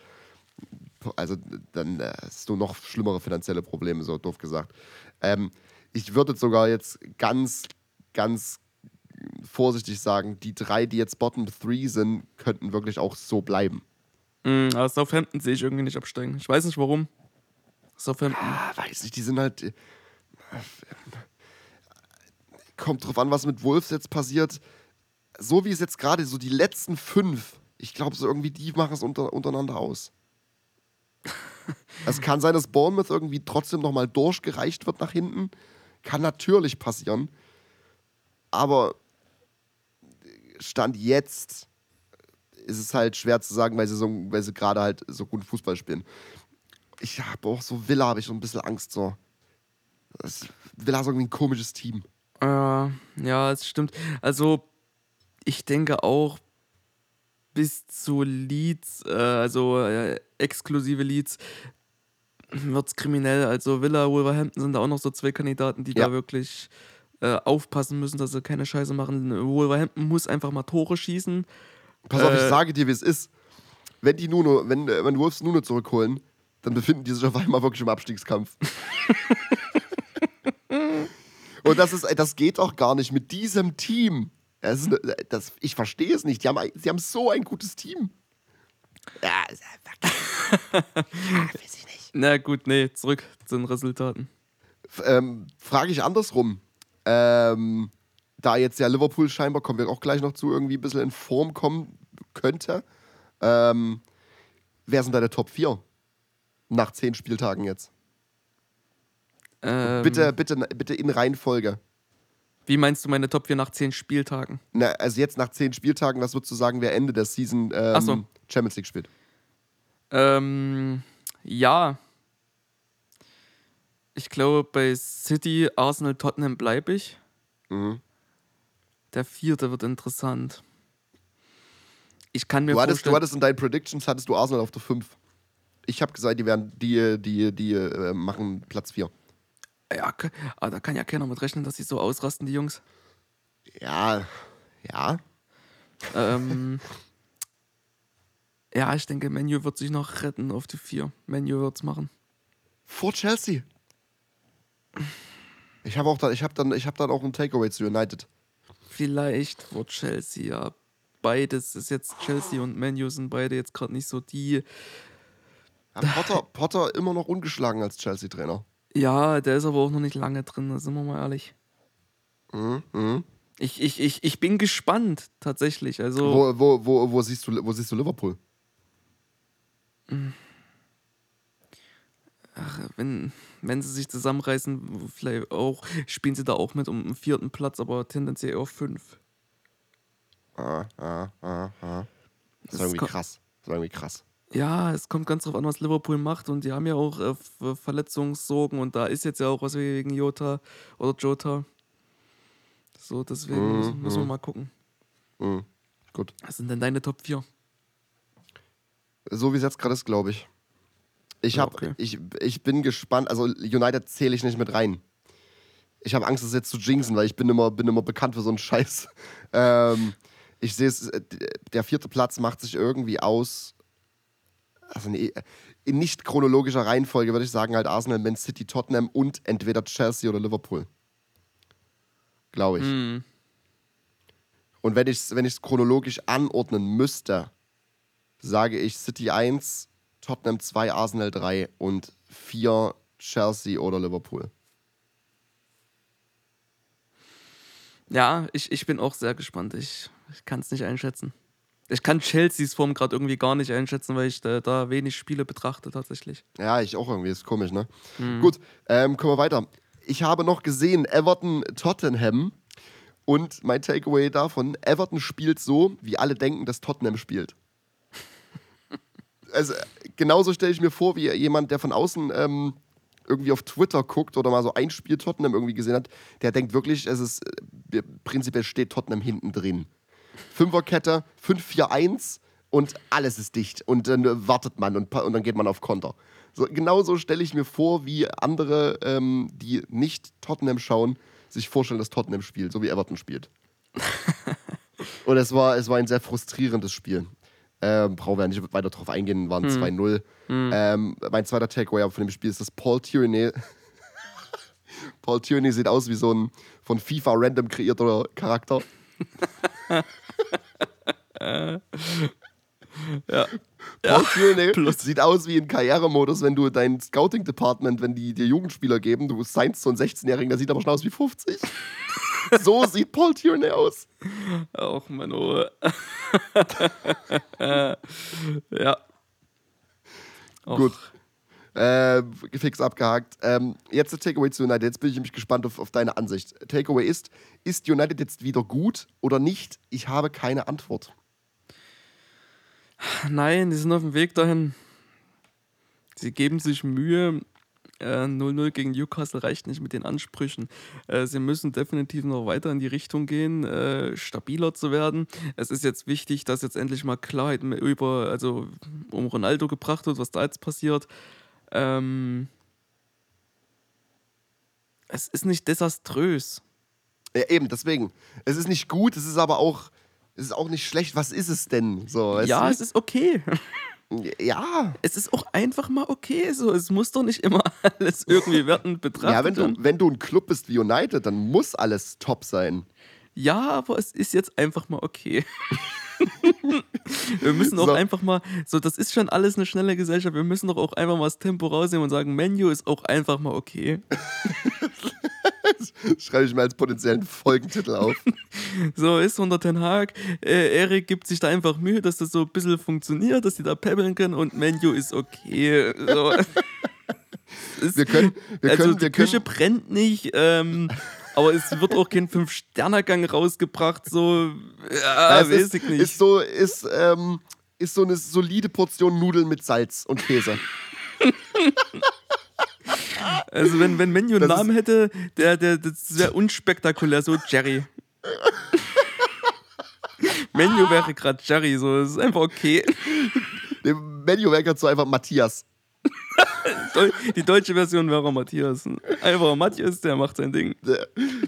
also dann äh, hast du noch schlimmere finanzielle Probleme, so doof gesagt. Ähm, ich würde sogar jetzt ganz, ganz vorsichtig sagen, die drei, die jetzt Bottom 3 sind, könnten wirklich auch so bleiben. Mm, aber Southampton sehe ich irgendwie nicht absteigen. Ich weiß nicht warum. Southampton. Ah, weiß nicht, die sind halt. äh, Kommt drauf an, was mit Wolves jetzt passiert. So wie es jetzt gerade, so die letzten fünf, ich glaube, so irgendwie, die machen es unter, untereinander aus. es kann sein, dass Bournemouth irgendwie trotzdem nochmal durchgereicht wird nach hinten. Kann natürlich passieren. Aber Stand jetzt ist es halt schwer zu sagen, weil sie, so, weil sie gerade halt so gut Fußball spielen ich habe auch so Villa, habe ich so ein bisschen Angst so. Das, Villa ist irgendwie ein komisches Team. Äh, ja, es stimmt. Also, ich denke auch bis zu Leeds, äh, also äh, exklusive Leads, wird es kriminell. Also Villa, Wolverhampton sind da auch noch so zwei Kandidaten, die Ja. da wirklich äh, aufpassen müssen, dass sie keine Scheiße machen. Wolverhampton muss einfach mal Tore schießen. Pass auf, ich Äh, sage dir, wie es ist. Wenn die Nuno, wenn, äh, wenn Wolves Nuno zurückholen, dann befinden die sich auf einmal wirklich im Abstiegskampf. [LAUGHS] Und das, ist, das geht doch gar nicht mit diesem Team. Das eine- das, ich verstehe es nicht. Die haben, sie haben so ein gutes Team. Ja, ist einfach- [LAUGHS] ja, weiß ich nicht. Na gut, nee, zurück zu den Resultaten. Ähm, Frage ich andersrum. Ähm, da jetzt ja Liverpool scheinbar, kommen wir auch gleich noch zu, irgendwie ein bisschen in Form kommen könnte. Ähm, wer sind deine Top 4? Nach zehn Spieltagen jetzt. Ähm, Bitte, bitte, bitte in Reihenfolge. Wie meinst du meine Top 4 nach 10 Spieltagen? Na, also jetzt nach zehn Spieltagen, das wird zu sagen, wer Ende der Season ähm, so. Champions League spielt. Ähm, ja. Ich glaube, bei City, Arsenal, Tottenham bleibe ich. Mhm. Der vierte wird interessant. Ich kann mir Du hattest, vorstellen, du hattest in deinen Predictions hattest du Arsenal auf der 5. Ich habe gesagt, die werden die, die, die äh, machen Platz 4. ja, ke- ah, da kann ja keiner mit rechnen, dass sie so ausrasten, die Jungs. Ja, Ja. Ähm, [LAUGHS] ja, ich denke, Menu wird sich noch retten auf die 4. Menu wird's machen. Vor Chelsea. Ich habe auch dann, ich habe dann, ich habe dann auch ein Takeaway zu United. Vielleicht vor Chelsea, ja. Beides ist jetzt Chelsea und Menu sind beide jetzt gerade nicht so die. Ja, Potter, Potter immer noch ungeschlagen als Chelsea-Trainer. Ja, der ist aber auch noch nicht lange drin, da sind wir mal ehrlich. Mhm, mhm. Ich, ich, ich, ich bin gespannt, tatsächlich. Also, Wo, wo, wo, wo, siehst du, wo siehst du Liverpool? Wenn, wenn sie sich zusammenreißen, vielleicht auch, spielen sie da auch mit um den vierten Platz, aber tendenziell auf fünf. Ah, ah, ah, ah. Das ist Das irgendwie krass. Das ist irgendwie krass. Ja, es kommt ganz drauf an, was Liverpool macht und die haben ja auch äh, Ver- Verletzungssorgen und da ist jetzt ja auch was wegen Jota oder Jota. So, deswegen Mhm, müssen, müssen wir mhm. mal gucken. Mhm. Gut. Was sind denn deine Top 4? So wie es jetzt gerade ist, glaube ich. Ich, hab, okay. ich, ich bin gespannt. Also United zähle ich nicht mit rein. Ich habe Angst, das jetzt zu jinxen, weil ich bin immer, bin immer bekannt für so einen [LAUGHS] Scheiß. Ähm, ich sehe es, äh, der vierte Platz macht sich irgendwie aus. Also nee, in nicht chronologischer Reihenfolge würde ich sagen, halt Arsenal, Man City, Tottenham und entweder Chelsea oder Liverpool. Glaube ich. Hm. Und wenn ich es wenn ich's chronologisch anordnen müsste, sage ich City 1, Tottenham 2, Arsenal 3 und 4 Chelsea oder Liverpool. Ja, ich, ich bin auch sehr gespannt. Ich, ich kann es nicht einschätzen. Ich kann Chelseas Form gerade irgendwie gar nicht einschätzen, weil ich da, da wenig Spiele betrachte tatsächlich. Ja, ich auch irgendwie, ist komisch, ne? Gut, ähm, kommen wir weiter. Ich habe noch gesehen, Everton Tottenham und mein Takeaway davon, Everton spielt so, wie alle denken, dass Tottenham spielt. Also genauso stelle ich mir vor, wie jemand, der von außen ähm, irgendwie auf Twitter guckt oder mal so ein Spiel Tottenham irgendwie gesehen hat, der denkt wirklich, es ist äh, prinzipiell steht Tottenham hinten drin. Fünferkette, 5-4-1 und alles ist dicht. Und dann äh, wartet man und, und dann geht man auf Konter. So, genauso stelle ich mir vor, wie andere, ähm, die nicht Tottenham schauen, sich vorstellen, dass Tottenham spielt, so wie Everton spielt. [LAUGHS] und es war, es war ein sehr frustrierendes Spiel. Ähm, brauchen wir ja nicht weiter drauf eingehen, waren 2-0. Ähm, mein zweiter Takeaway von dem Spiel ist, dass Paul Tierney. [LAUGHS] Paul Tierney sieht aus wie so ein von FIFA random kreierter Charakter. [LAUGHS] Ja. Paul Tierney [LAUGHS] plus. sieht aus wie in Karrieremodus, wenn du dein Scouting-Department, wenn die dir Jugendspieler geben, du signst so einen 16-Jährigen, der sieht aber schon aus wie 50. [LAUGHS] so sieht Paul Tierney aus. Auch Mano. [LAUGHS] ja. Och, Gut. Äh, fix abgehakt. Ähm, jetzt der Takeaway zu United. Jetzt bin ich nämlich gespannt auf, auf deine Ansicht. Takeaway ist: Ist United jetzt wieder gut oder nicht? Ich habe keine Antwort. Nein, die sind auf dem Weg dahin. Sie geben sich Mühe. Äh, 0-0 gegen Newcastle reicht nicht mit den Ansprüchen. Äh, sie müssen definitiv noch weiter in die Richtung gehen, äh, stabiler zu werden. Es ist jetzt wichtig, dass jetzt endlich mal Klarheit über, also um Ronaldo gebracht wird, was da jetzt passiert. Ähm, es ist nicht desaströs. Ja, eben, deswegen. Es ist nicht gut, es ist aber auch, es ist auch nicht schlecht. Was ist es denn? So, ja, es ist okay. [LAUGHS] ja. Es ist auch einfach mal okay so. Es muss doch nicht immer [LAUGHS] alles irgendwie wertend betrachtet Ja, wenn du, werden. wenn du ein Club bist wie United, dann muss alles top sein. Ja, aber es ist jetzt einfach mal okay. [LAUGHS] wir müssen auch So. einfach mal, so, das ist schon alles eine schnelle Gesellschaft. Wir müssen doch auch einfach mal das Tempo rausnehmen und sagen, Menu ist auch einfach mal okay. [LAUGHS] [LAUGHS] Schreibe ich mir als potenziellen Folgentitel auf. [LAUGHS] So ist unter Ten Hag. Äh, Erik gibt sich da einfach Mühe, dass das so ein bisschen funktioniert, dass die da pebbeln können und Menu ist okay. So. [LAUGHS] Ist- Wir können, wir also können, die wir Küche können, brennt nicht, ähm, aber es wird auch kein Fünf-Sterne-Gang rausgebracht, so, ja, es weiß ist, ich nicht. ist so, ist, ähm, ist so eine solide Portion Nudeln mit Salz und Käse. Also wenn, wenn Menu einen Namen hätte, der, der, das wäre unspektakulär, so Jerry. Menu wäre gerade Jerry, so, das ist einfach okay. Dem Menü wäre so einfach Matthias. Die deutsche Version wäre Matthias. Einfach Matthias, der macht sein Ding.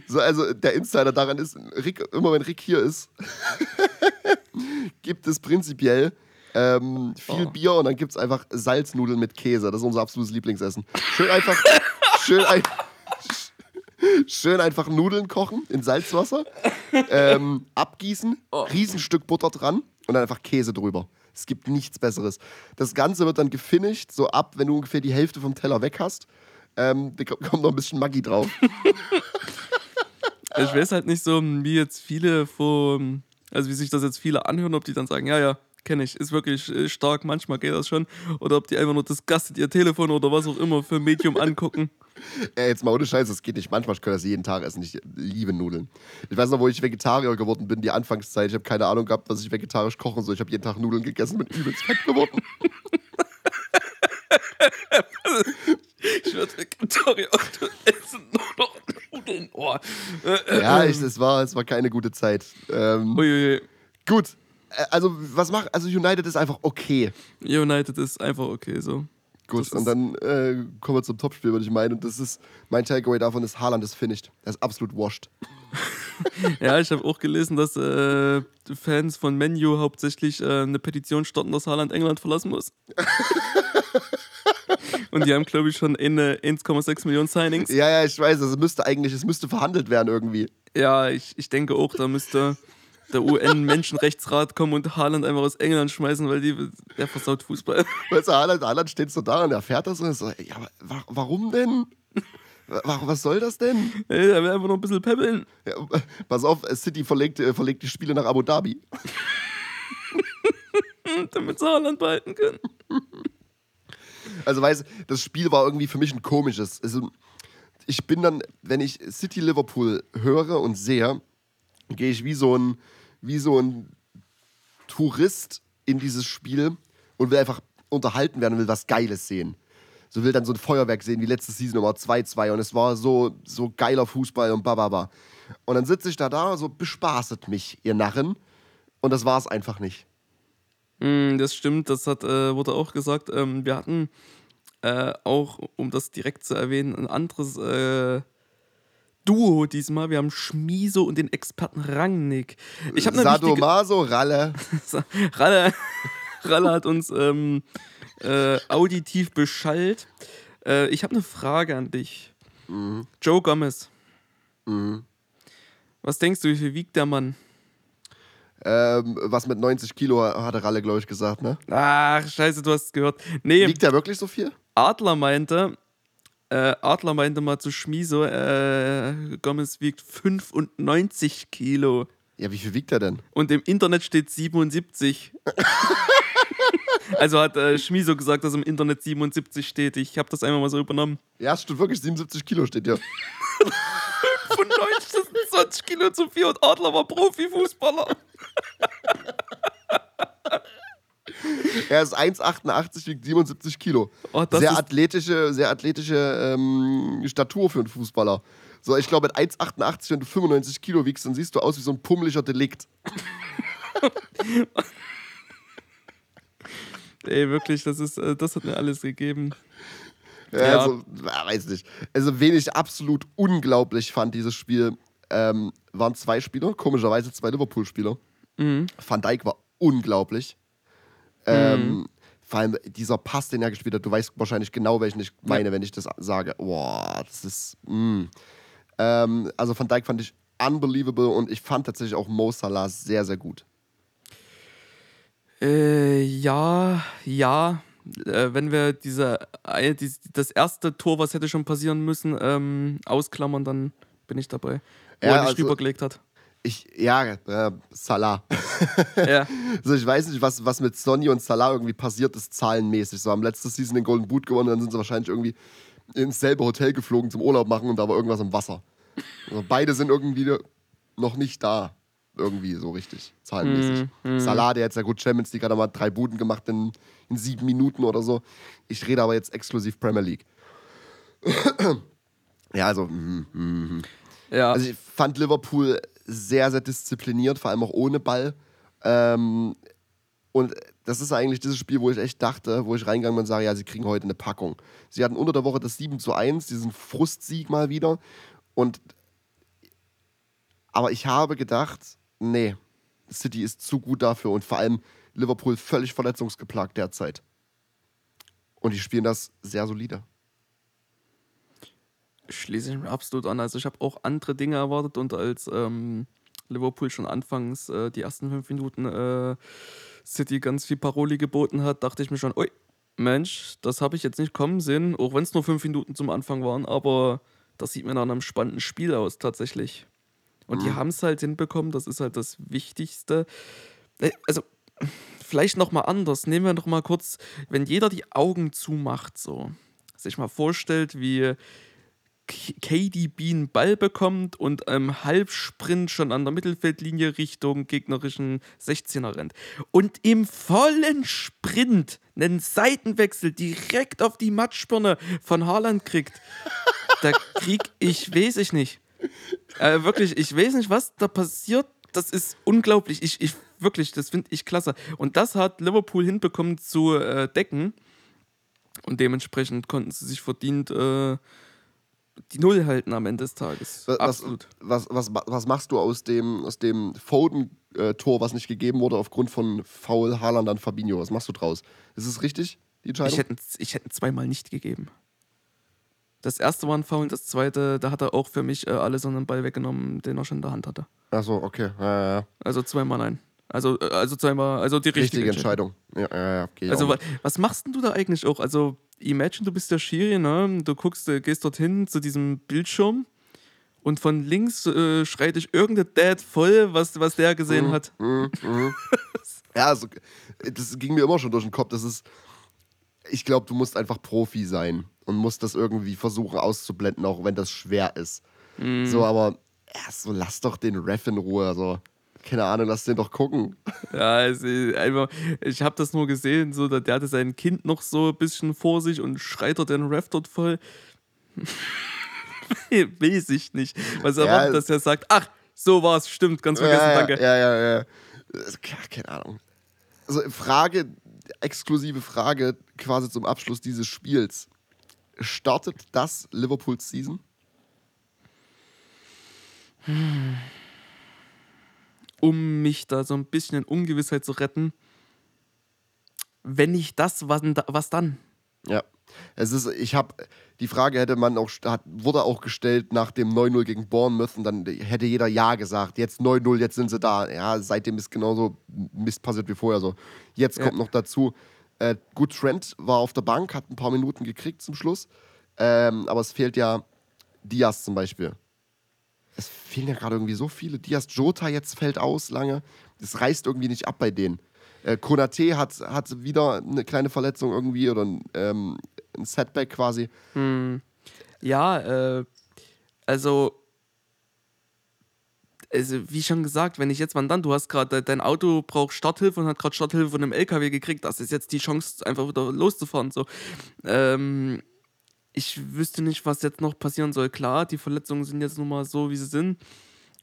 So, also der Insider daran ist, Rick, immer wenn Rick hier ist, [LAUGHS] gibt es prinzipiell ähm, viel Oh. Bier und dann gibt es einfach Salznudeln mit Käse. Das ist unser absolutes Lieblingsessen. Schön einfach, [LAUGHS] schön, ein, schön einfach Nudeln kochen in Salzwasser, ähm, abgießen, Oh. Riesenstück Butter dran und dann einfach Käse drüber. Es gibt nichts Besseres. Das Ganze wird dann gefinisht, so ab, wenn du ungefähr die Hälfte vom Teller weg hast. Ähm, da kommt noch ein bisschen Maggi drauf. [LAUGHS] Ich weiß halt nicht so, wie jetzt viele von, also wie sich das jetzt viele anhören, ob die dann sagen, ja, ja, kenne ich, ist wirklich äh, stark, manchmal geht das schon. Oder ob die einfach nur disgusted ihr Telefon oder was auch immer für ein Medium angucken. [LAUGHS] Ey, jetzt mal ohne Scheiß, das geht nicht. Manchmal können das jeden Tag essen. Ich liebe Nudeln. Ich weiß noch, wo ich Vegetarier geworden bin, die Anfangszeit. Ich habe keine Ahnung gehabt, was ich vegetarisch kochen soll. Ich habe jeden Tag Nudeln gegessen, bin übelst fett geworden. [LAUGHS] Ich werde Vegetarier essen nur noch Nudeln. Oh. Ja, ich, es, war, es war keine gute Zeit. Ähm, Uiuiui. gut. Äh, Also, was macht. Also, United ist einfach okay. United ist einfach okay so. Gut, und dann äh, kommen wir zum Topspiel, würde ich meinen. Und das ist. Mein Takeaway davon ist: Haaland ist finished. Er ist absolut washed. [LAUGHS] Ja, ich habe auch gelesen, dass äh, Fans von Menu hauptsächlich äh, eine Petition starten, dass Haaland England verlassen muss. [LAUGHS] Und die haben, glaube ich, schon eine 1,6 Millionen Signings. Ja, ja, ich weiß. Es müsste eigentlich. Es müsste verhandelt werden irgendwie. Ja, ich, ich denke auch, da müsste der UN-Menschenrechtsrat kommen und Haaland einfach aus England schmeißen, weil die, der versaut Fußball. Weißt du, Haaland, Haaland steht so da und er fährt das und ist so, ja, aber wa warum denn? Wa was soll das denn? Ey, der will einfach noch ein bisschen peppeln. Ja, pass auf, City verlegt, äh, verlegt die Spiele nach Abu Dhabi. [LAUGHS] damit sie Haaland behalten können. Also weißt du, das Spiel war irgendwie für mich ein komisches. Also, ich bin dann, wenn ich City Liverpool höre und sehe, gehe ich wie so ein, wie so ein Tourist in dieses Spiel und will einfach unterhalten werden und will was Geiles sehen. So will dann so ein Feuerwerk sehen wie letzte Season Nummer 2-2 und es war so, so geiler Fußball und bababa. Und dann sitze ich da da, so bespaßet mich, ihr Narren. Und das war es einfach nicht. Mm, das stimmt, das hat, äh, wurde auch gesagt. Ähm, wir hatten äh, auch, um das direkt zu erwähnen, ein anderes äh, Duo diesmal. Wir haben Schmiso und den Experten Rangnick. Ich habe Sadomaso, Ralle. [LAUGHS] Ralle, Ralle hat uns ähm, äh, auditiv beschallt. Äh, ich habe eine Frage an dich. Joe Gomez. Was denkst du, wie viel wiegt der Mann? Ähm, was mit 90 Kilo hatte Ralle, glaube ich, gesagt, ne? Ach, scheiße, du hast es gehört. Nee, Wiegt der wirklich so viel? Adler meinte, äh, Adler meinte mal zu Schmiso, äh, Gomez wiegt 95 Kilo. Ja, wie viel wiegt er denn? Und im Internet steht 77. also hat äh, Schmiso gesagt, dass im Internet 77 steht. Ich habe das einfach mal so übernommen. Ja, es stimmt wirklich, 77 Kilo steht ja. 95, das sind 20 Kilo zu viel und Adler war Profifußballer. [LAUGHS] Er ist 1,88, wiegt 77 Kilo. Oh, das sehr ist- athletische, sehr athletische ähm, Statur für einen Fußballer. So, ich glaube, mit 1,88, wenn du 95 Kilo wiegst, dann siehst du aus wie so ein pummeliger Delikt. [LAUGHS] Ey, wirklich, das, ist, äh, das hat mir alles gegeben. Ja, Ja. Also, ja, weiß nicht. Also, wen ich absolut unglaublich fand, dieses Spiel, ähm, waren zwei Spieler, komischerweise zwei Liverpool-Spieler. Van Dijk war unglaublich. Ähm, vor allem dieser Pass, den er gespielt hat, du weißt wahrscheinlich genau, welchen ich meine, wenn ich das sage. Boah, das ist. mm. Ähm, also Van Dijk fand ich unbelievable und ich fand tatsächlich auch Mo Salah sehr, sehr gut. Äh, ja, ja. Äh, wenn wir diese, eine, dies- das erste Tor, was hätte schon passieren müssen, ähm, ausklammern, dann bin ich dabei. Wo Ja, er mich also- rübergelegt hat. Ich, ja, äh, Salah. [LAUGHS] ja. Also ich weiß nicht, was, was mit Sonny und Salah irgendwie passiert ist, zahlenmäßig. So haben letzte Season den Golden Boot gewonnen, dann sind sie wahrscheinlich irgendwie ins selbe Hotel geflogen zum Urlaub machen und da war irgendwas im Wasser. Also beide sind irgendwie noch nicht da. Irgendwie so richtig, zahlenmäßig. Salah, der jetzt ja gut Champions League hat mal drei Buden gemacht in, in sieben Minuten oder so. Ich rede aber jetzt exklusiv Premier League. [CLEARS THROAT] ja, also, mm, mm, Ja. also ich fand Liverpool sehr, sehr diszipliniert, vor allem auch ohne Ball. Ähm, und das ist eigentlich dieses Spiel, wo ich echt dachte, wo ich reingegangen bin und sage, ja, sie kriegen heute eine Packung. Sie hatten unter der Woche das 7 zu 1, diesen Frustsieg mal wieder. Und aber ich habe gedacht, nee, City ist zu gut dafür und vor allem Liverpool völlig verletzungsgeplagt derzeit. Und die spielen das sehr solide. Schließe ich mich absolut an. Also ich habe auch andere Dinge erwartet und als ähm, Liverpool schon anfangs äh, die ersten fünf Minuten äh, City ganz viel Paroli geboten hat, dachte ich mir schon, ui, Mensch, das habe ich jetzt nicht kommen sehen, auch wenn es nur fünf Minuten zum Anfang waren, aber das sieht mir nach einem spannenden Spiel aus tatsächlich. Und die haben es halt hinbekommen, das ist halt das Wichtigste. Äh, Also, vielleicht nochmal anders. Nehmen wir nochmal kurz, wenn jeder die Augen zumacht, so, sich mal vorstellt, wie KDB einen Ball bekommt und im Halbsprint schon an der Mittelfeldlinie Richtung gegnerischen 16er rennt. Und im vollen Sprint einen Seitenwechsel direkt auf die Matschbirne von Haaland kriegt. Da krieg ich, weiß ich nicht. Äh, wirklich, ich weiß nicht, was da passiert. Das ist unglaublich. Ich, ich wirklich, das finde ich klasse. Und das hat Liverpool hinbekommen zu äh, decken. Und dementsprechend konnten sie sich verdient äh, die Null halten am Ende des Tages. Was, Absolut. Was, was, was machst du aus dem, aus dem Foden-Tor, was nicht gegeben wurde, aufgrund von Foul Haaland an Fabinho? Was machst du draus? Ist es richtig, die Entscheidung? Ich hätte ich hätte zweimal nicht gegeben. Das erste war ein Foul, das zweite, da hat er auch für mich äh, alles an den Ball weggenommen, den er schon in der Hand hatte. Achso, okay. Ja, ja, ja. Also zweimal nein. Also, äh, also zweimal, also die richtige, Richtige Entscheidung. Ja, ja, ja. Ich Also was machst denn du da eigentlich auch? Also imagine, du bist der Schiri, ne? Du guckst, äh, gehst dorthin zu diesem Bildschirm und von links äh, schreit dich irgendein Dad voll, was, was der gesehen hat. Mhm, mhm. [LAUGHS] ja, also, das ging mir immer schon durch den Kopf. Das ist, ich glaube, du musst einfach Profi sein und musst das irgendwie versuchen auszublenden, auch wenn das schwer ist. Mhm. So, aber ja, so lass doch den Ref in Ruhe. Also, keine Ahnung, lass den doch gucken. Ja, also einfach, ich habe das nur gesehen, so, der, der hatte sein Kind noch so ein bisschen vor sich und schreit er den Ref dort voll. [LAUGHS] Weiß ich nicht. Was Ja, erwartet, dass er sagt, ach, so war's, stimmt, ganz vergessen, ja, danke. Ja, ja, ja. Keine Ahnung. Also Frage, exklusive Frage quasi zum Abschluss dieses Spiels. Startet das Liverpools Season? [SIGHS] [LAUGHS] um mich da so ein bisschen in Ungewissheit zu retten. Wenn nicht das, was, was dann? Ja. Es ist, ich habe, die Frage hätte man auch, hat, wurde auch gestellt nach dem 9-0 gegen Bournemouth und dann hätte jeder Ja gesagt. Jetzt 9-0, jetzt sind sie da. Ja, seitdem ist genauso Mist passiert wie vorher so. Jetzt Ja. kommt noch dazu, äh, gut, Trent war auf der Bank, hat ein paar Minuten gekriegt zum Schluss. Ähm, aber es fehlt ja Diaz zum Beispiel. Es fehlen ja gerade irgendwie so viele. Diaz Jota jetzt fällt aus lange. Das reißt irgendwie nicht ab bei denen. Äh, Konate hat, hat wieder eine kleine Verletzung irgendwie oder ein, ähm, ein Setback quasi. Ja, äh, also, also, wie schon gesagt, wenn ich jetzt mal dann, du hast gerade, dein Auto braucht Starthilfe und hat gerade Starthilfe von einem LKW gekriegt, das ist jetzt die Chance, einfach wieder loszufahren. So. Ähm, ich wüsste nicht, was jetzt noch passieren soll. Klar, die Verletzungen sind jetzt nun mal so, wie sie sind.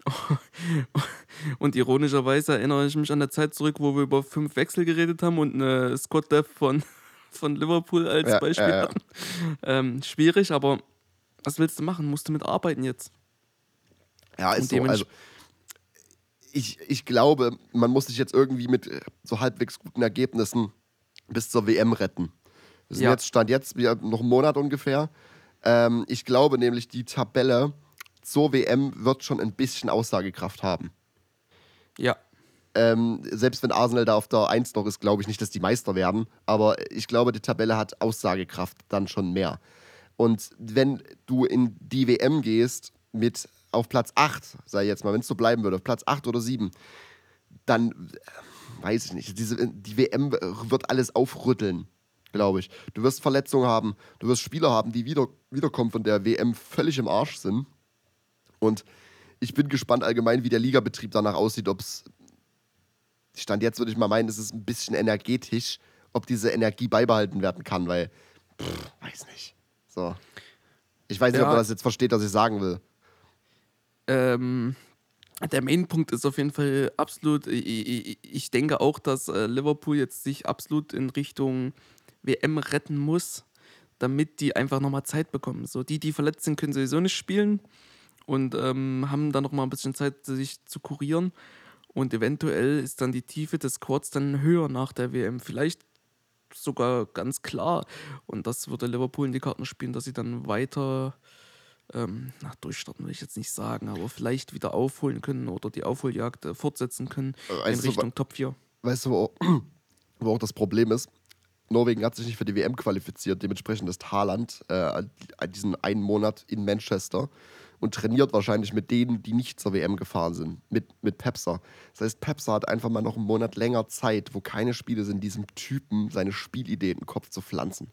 [LAUGHS] Und ironischerweise erinnere ich mich an der Zeit zurück, wo wir über fünf Wechsel geredet haben und eine Squad Dev von, [LAUGHS] von Liverpool als Ja, Beispiel ja, ja. hatten. Ähm, schwierig, aber was willst du machen? Musst du mitarbeiten jetzt? Ja, ist so. Also, ich, ich glaube, man muss sich jetzt irgendwie mit äh, so halbwegs guten Ergebnissen bis zur WM retten. Wir sind Ja. jetzt, Stand jetzt, wieder noch einen Monat ungefähr. Ähm, ich glaube nämlich, die Tabelle zur WM wird schon ein bisschen Aussagekraft haben. Ja. Ähm, selbst wenn Arsenal da auf der 1 noch ist, glaube ich nicht, dass die Meister werden. Aber ich glaube, die Tabelle hat Aussagekraft dann schon mehr. Und wenn du in die WM gehst mit auf Platz 8, sei jetzt mal, wenn es so bleiben würde, auf Platz 8 oder 7, dann äh, weiß ich nicht. Diese, die WM wird alles aufrütteln, glaube ich. Du wirst Verletzungen haben, du wirst Spieler haben, die wieder, wiederkommen von der WM völlig im Arsch sind. Und ich bin gespannt allgemein, wie der Ligabetrieb danach aussieht, ob es Stand jetzt würde ich mal meinen, es ist ein bisschen energetisch, ob diese Energie beibehalten werden kann, weil, pff, weiß nicht. So. Ich weiß nicht, ob man das jetzt versteht, was ich sagen will. Ähm, der Mainpunkt ist auf jeden Fall absolut, ich, ich, ich denke auch, dass äh, Liverpool jetzt sich absolut in Richtung WM retten muss, damit die einfach nochmal Zeit bekommen. So, die, die verletzt sind, können sowieso nicht spielen und ähm, haben dann nochmal ein bisschen Zeit, sich zu kurieren. Und eventuell ist dann die Tiefe des Quads dann höher nach der WM. Vielleicht sogar ganz klar. Und das würde Liverpool in die Karten spielen, dass sie dann weiter ähm, nach durchstarten will ich jetzt nicht sagen, aber vielleicht wieder aufholen können oder die Aufholjagd äh, fortsetzen können Weißt in du, Richtung Top 4. Weißt du, wo, wo auch das Problem ist? Norwegen hat sich nicht für die WM qualifiziert, dementsprechend ist Haaland äh, diesen einen Monat in Manchester und trainiert wahrscheinlich mit denen, die nicht zur WM gefahren sind, mit, mit Pepser. Das heißt, Pepser hat einfach mal noch einen Monat länger Zeit, wo keine Spiele sind, diesem Typen seine Spielidee in den Kopf zu pflanzen.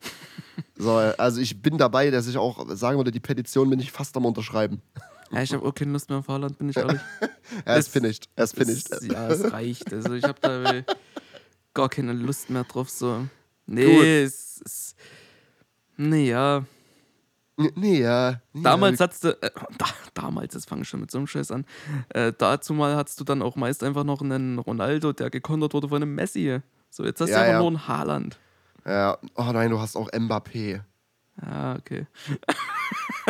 [LAUGHS] so, also ich bin dabei, dass ich auch sagen würde, die Petition bin ich fast am Unterschreiben. Ja, ich habe auch keine Lust mehr auf Haaland, bin ich ehrlich. [LAUGHS] er ist finished. Er ist finished. Ja, es reicht. Also ich habe da gar keine Lust mehr drauf. So. Nee, Gut. es ist. Nee, ja. Nee, ja. Nee, damals ja. hattest du, äh, da, damals, das fange ich schon mit so einem Scheiß an, äh, dazu mal hattest du dann auch meist einfach noch einen Ronaldo, der gekontert wurde von einem Messi. So, jetzt hast ja, du einfach ja. nur einen Haaland. Ja, oh nein, du hast auch Mbappé. Ja, okay.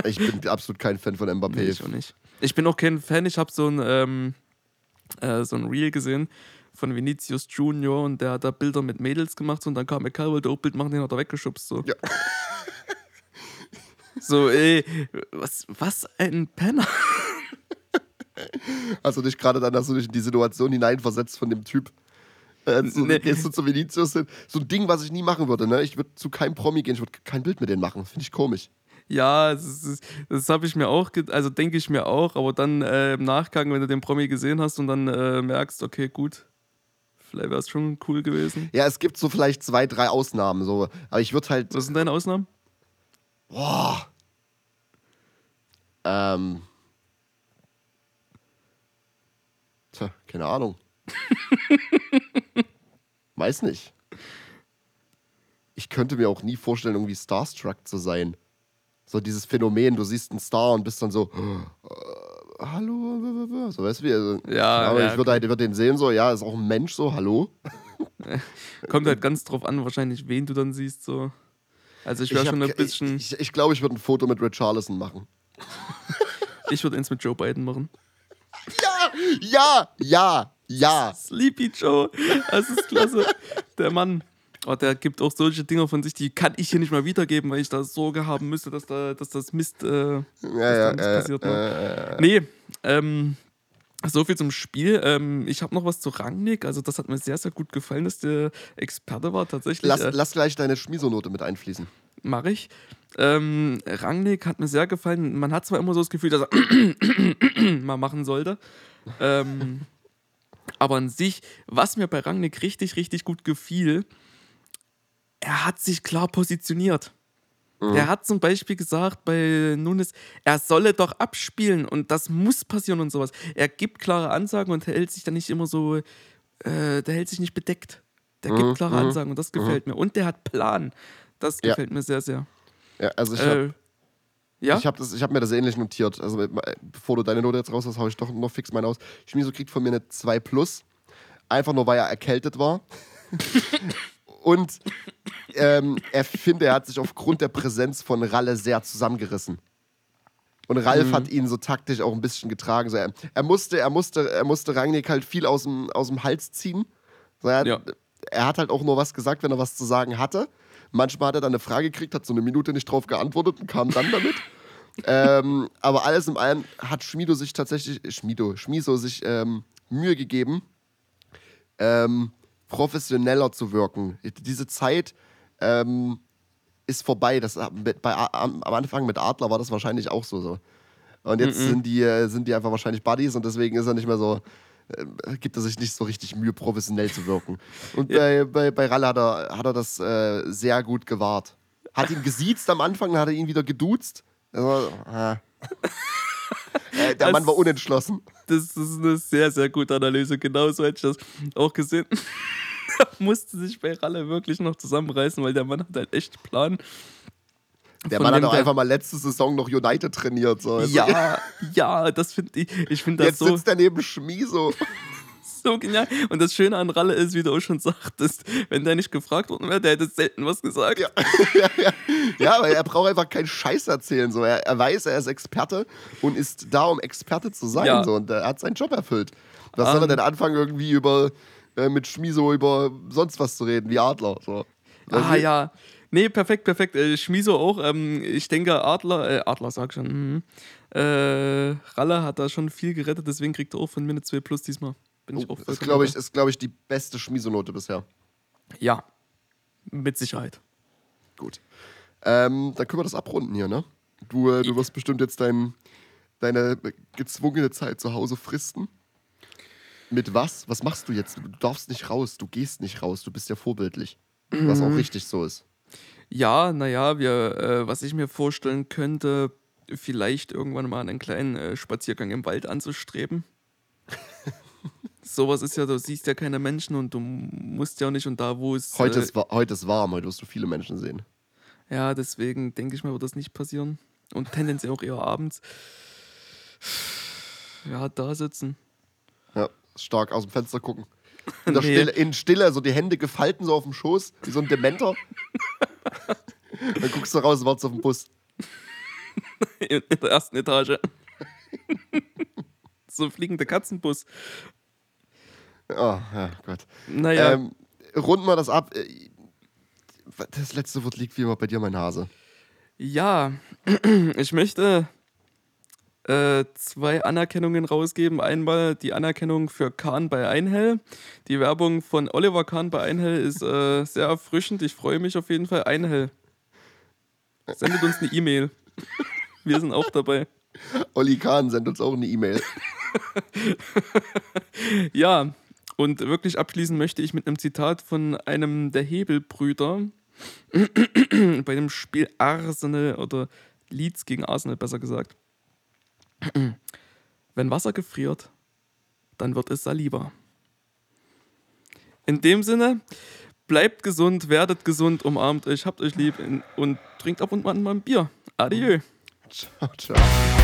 ich bin absolut kein Fan von Mbappé. Nee, ich auch nicht. Ich bin auch kein Fan, ich habe so ein, ähm, äh, so ein Reel gesehen von Vinicius Junior und der hat da Bilder mit Mädels gemacht und dann kam er wollte auch Bild machen, den hat er weggeschubst. So. Ja. [LAUGHS] So, ey, was, was ein Penner. [LAUGHS] Hast du dich gerade dann, hast du dich in die Situation hineinversetzt von dem Typ? Äh, so, nee. Gehst du zu Vinicius hin? So ein Ding, was ich nie machen würde, ne? Ich würde zu keinem Promi gehen, ich würde kein Bild mit denen machen. Finde ich komisch. Ja, das, das, das habe ich mir auch, also denke ich mir auch, aber dann äh, im Nachgang, wenn du den Promi gesehen hast und dann äh, merkst, okay, gut, vielleicht wäre es schon cool gewesen. Ja, es gibt so vielleicht zwei, drei Ausnahmen, so. Aber ich würde halt. Was sind deine Ausnahmen? Boah. Ähm. Tja, keine Ahnung. [LAUGHS] Weiß nicht. Ich könnte mir auch nie vorstellen, irgendwie Starstruck zu sein. So dieses Phänomen, du siehst einen Star und bist dann so, hallo, so weißt du wie. Also, ja, aber ja, ich würde halt würd den sehen, so, ja, ist auch ein Mensch, so, hallo. [LAUGHS] Kommt halt ganz drauf an, wahrscheinlich, wen du dann siehst, so. Also ich wäre schon ein bisschen. Ich glaube, ich, glaub, ich würde ein Foto mit Red Charlison machen. [LAUGHS] ich würde eins mit Joe Biden machen. Ja, ja, ja, ja. Sleepy Joe. Das ist klasse. Der Mann. Oh, der gibt auch solche Dinge von sich, die kann ich hier nicht mal wiedergeben, weil ich da Sorge haben müsste, dass, da, dass das Mist, äh, ja, ja, da äh, passiert. Ne? Äh, nee, ähm, so viel zum Spiel. Ähm, ich habe noch was zu Rangnick. Also, das hat mir sehr, sehr gut gefallen, dass der Experte war tatsächlich. Lass, äh, lass gleich deine Schmiesonote mit einfließen. Mache ich. Ähm, Rangnick hat mir sehr gefallen. Man hat zwar immer so das Gefühl, dass er [COUGHS] mal machen sollte. Ähm, aber an sich, was mir bei Rangnick richtig, richtig gut gefiel, er hat sich klar positioniert. Mhm. Er hat zum Beispiel gesagt bei Nunes, er solle doch abspielen und das muss passieren und sowas. Er gibt klare Ansagen und hält sich dann nicht immer so, äh, der hält sich nicht bedeckt. Der gibt mhm. klare mhm. Ansagen und das gefällt mhm. mir. Und der hat Plan. Das gefällt ja. mir sehr, sehr. Ja, also ich habe äh, ja? Ich habe hab mir das ähnlich notiert. Also bevor du deine Note jetzt raus hast, haue ich doch noch fix meine aus. Schmieso kriegt von mir eine 2 plus. Einfach nur, weil er erkältet war. [LAUGHS] Und ähm, er finde, er hat sich aufgrund der Präsenz von Ralle sehr zusammengerissen. Und Ralf mhm. hat ihn so taktisch auch ein bisschen getragen. So, er, er, musste, er, musste, er musste Rangnick halt viel aus dem, aus dem Hals ziehen. So, er, ja. er hat halt auch nur was gesagt, wenn er was zu sagen hatte. Manchmal hat er dann eine Frage gekriegt, hat so eine Minute nicht drauf geantwortet und kam dann damit. [LAUGHS] ähm, aber alles in allem hat Schmido sich tatsächlich, Schmido, Schmiso sich ähm, Mühe gegeben, ähm, professioneller zu wirken. Diese Zeit ähm, ist vorbei. Das, bei, am, am, Anfang mit Adler war das wahrscheinlich auch so. so. Und jetzt mm -mm. Sind, die, äh, sind die einfach wahrscheinlich Buddies und deswegen ist er nicht mehr so, äh, gibt er sich nicht so richtig Mühe, professionell zu wirken. Und ja. bei, bei, bei Ralle hat er, hat er das äh, sehr gut gewahrt. Hat ihn gesiezt am Anfang, dann hat er ihn wieder geduzt. Also, äh. [LAUGHS] der das, Mann war unentschlossen. Das ist eine sehr, sehr gute Analyse. Genauso hätte ich das auch gesehen. [LAUGHS] musste sich bei Ralle wirklich noch zusammenreißen, weil der Mann hat halt echt Plan. Der Mann hat der- einfach mal letzte Saison noch United trainiert. So. Also Ja, ja, das finde ich, ich finde das Jetzt so, sitzt er neben Schmiso. [LAUGHS] so genial. Und das Schöne an Ralle ist, wie du auch schon sagtest, wenn der nicht gefragt worden wäre, der hätte selten was gesagt. [LAUGHS] Ja. ja, aber er braucht einfach keinen Scheiß erzählen. So. Er, er weiß, er ist Experte und ist da, um Experte zu sein. Ja. So. Und er hat seinen Job erfüllt. Was soll er Ähm. denn anfangen, irgendwie über äh, mit Schmiso über sonst was zu reden, wie Adler? So. Ah ja. Nee, perfekt, perfekt. Äh, Schmiso auch. Ähm, ich denke, Adler, äh, Adler sag schon. Mhm. Äh, Ralle hat da schon viel gerettet, deswegen kriegt er auch von mir eine 2 Plus diesmal. Bin ich auch Oh, Das ist, glaube ich, ist, glaub ich, die beste Schmiso-Note bisher. Ja. Mit Sicherheit. Gut. Ähm, dann können wir das abrunden hier, ne? Du, äh, du wirst bestimmt jetzt dein, deine gezwungene Zeit zu Hause fristen. Mit was? Was machst du jetzt? Du darfst nicht raus, du gehst nicht raus, du bist ja vorbildlich. Was Mhm. auch richtig so ist. Ja, naja, wir, äh, was ich mir vorstellen könnte, vielleicht irgendwann mal einen kleinen äh, Spaziergang im Wald anzustreben. Sowas ist ja, du siehst ja keine Menschen und du musst ja auch nicht und da, wo es. Heute, äh, ist, heute ist warm, heute wirst du viele Menschen sehen. Ja, deswegen denke ich mal, wird das nicht passieren. Und tendenziell auch eher abends. [SIGHS] Ja, da sitzen. Ja, stark aus dem Fenster gucken. In, [LAUGHS] Nee. Stille, in Stille, so die Hände gefalten so auf dem Schoß, wie so ein Dementer. [LAUGHS] Dann guckst du raus und wartest auf den Bus. [LAUGHS] In der ersten Etage. so ein fliegender Katzenbus. Oh, ja, Gott. Naja, Ähm, runden wir das ab. Äh, Das letzte Wort liegt wie immer bei dir, mein Hase. ja, [CLEARS THROAT] ich möchte äh, zwei Anerkennungen rausgeben. Einmal die Anerkennung für Kahn bei Einhell. Die Werbung von Oliver Kahn bei Einhell ist äh, sehr erfrischend. Ich freue mich auf jeden Fall. Einhell. Sendet uns eine E-Mail. Wir sind auch dabei. Olli Kahn sendet uns auch eine E-Mail. [LAUGHS] Ja, und wirklich abschließen möchte ich mit einem Zitat von einem der Hebelbrüder [CLEARS THROAT] bei dem Spiel Arsenal oder Leeds gegen Arsenal, besser gesagt. [CLEARS THROAT] Wenn Wasser gefriert, dann wird es Saliba. In dem Sinne, bleibt gesund, werdet gesund, umarmt euch, habt euch lieb und trinkt ab und an mal ein Bier. Adieu. Ciao, ciao.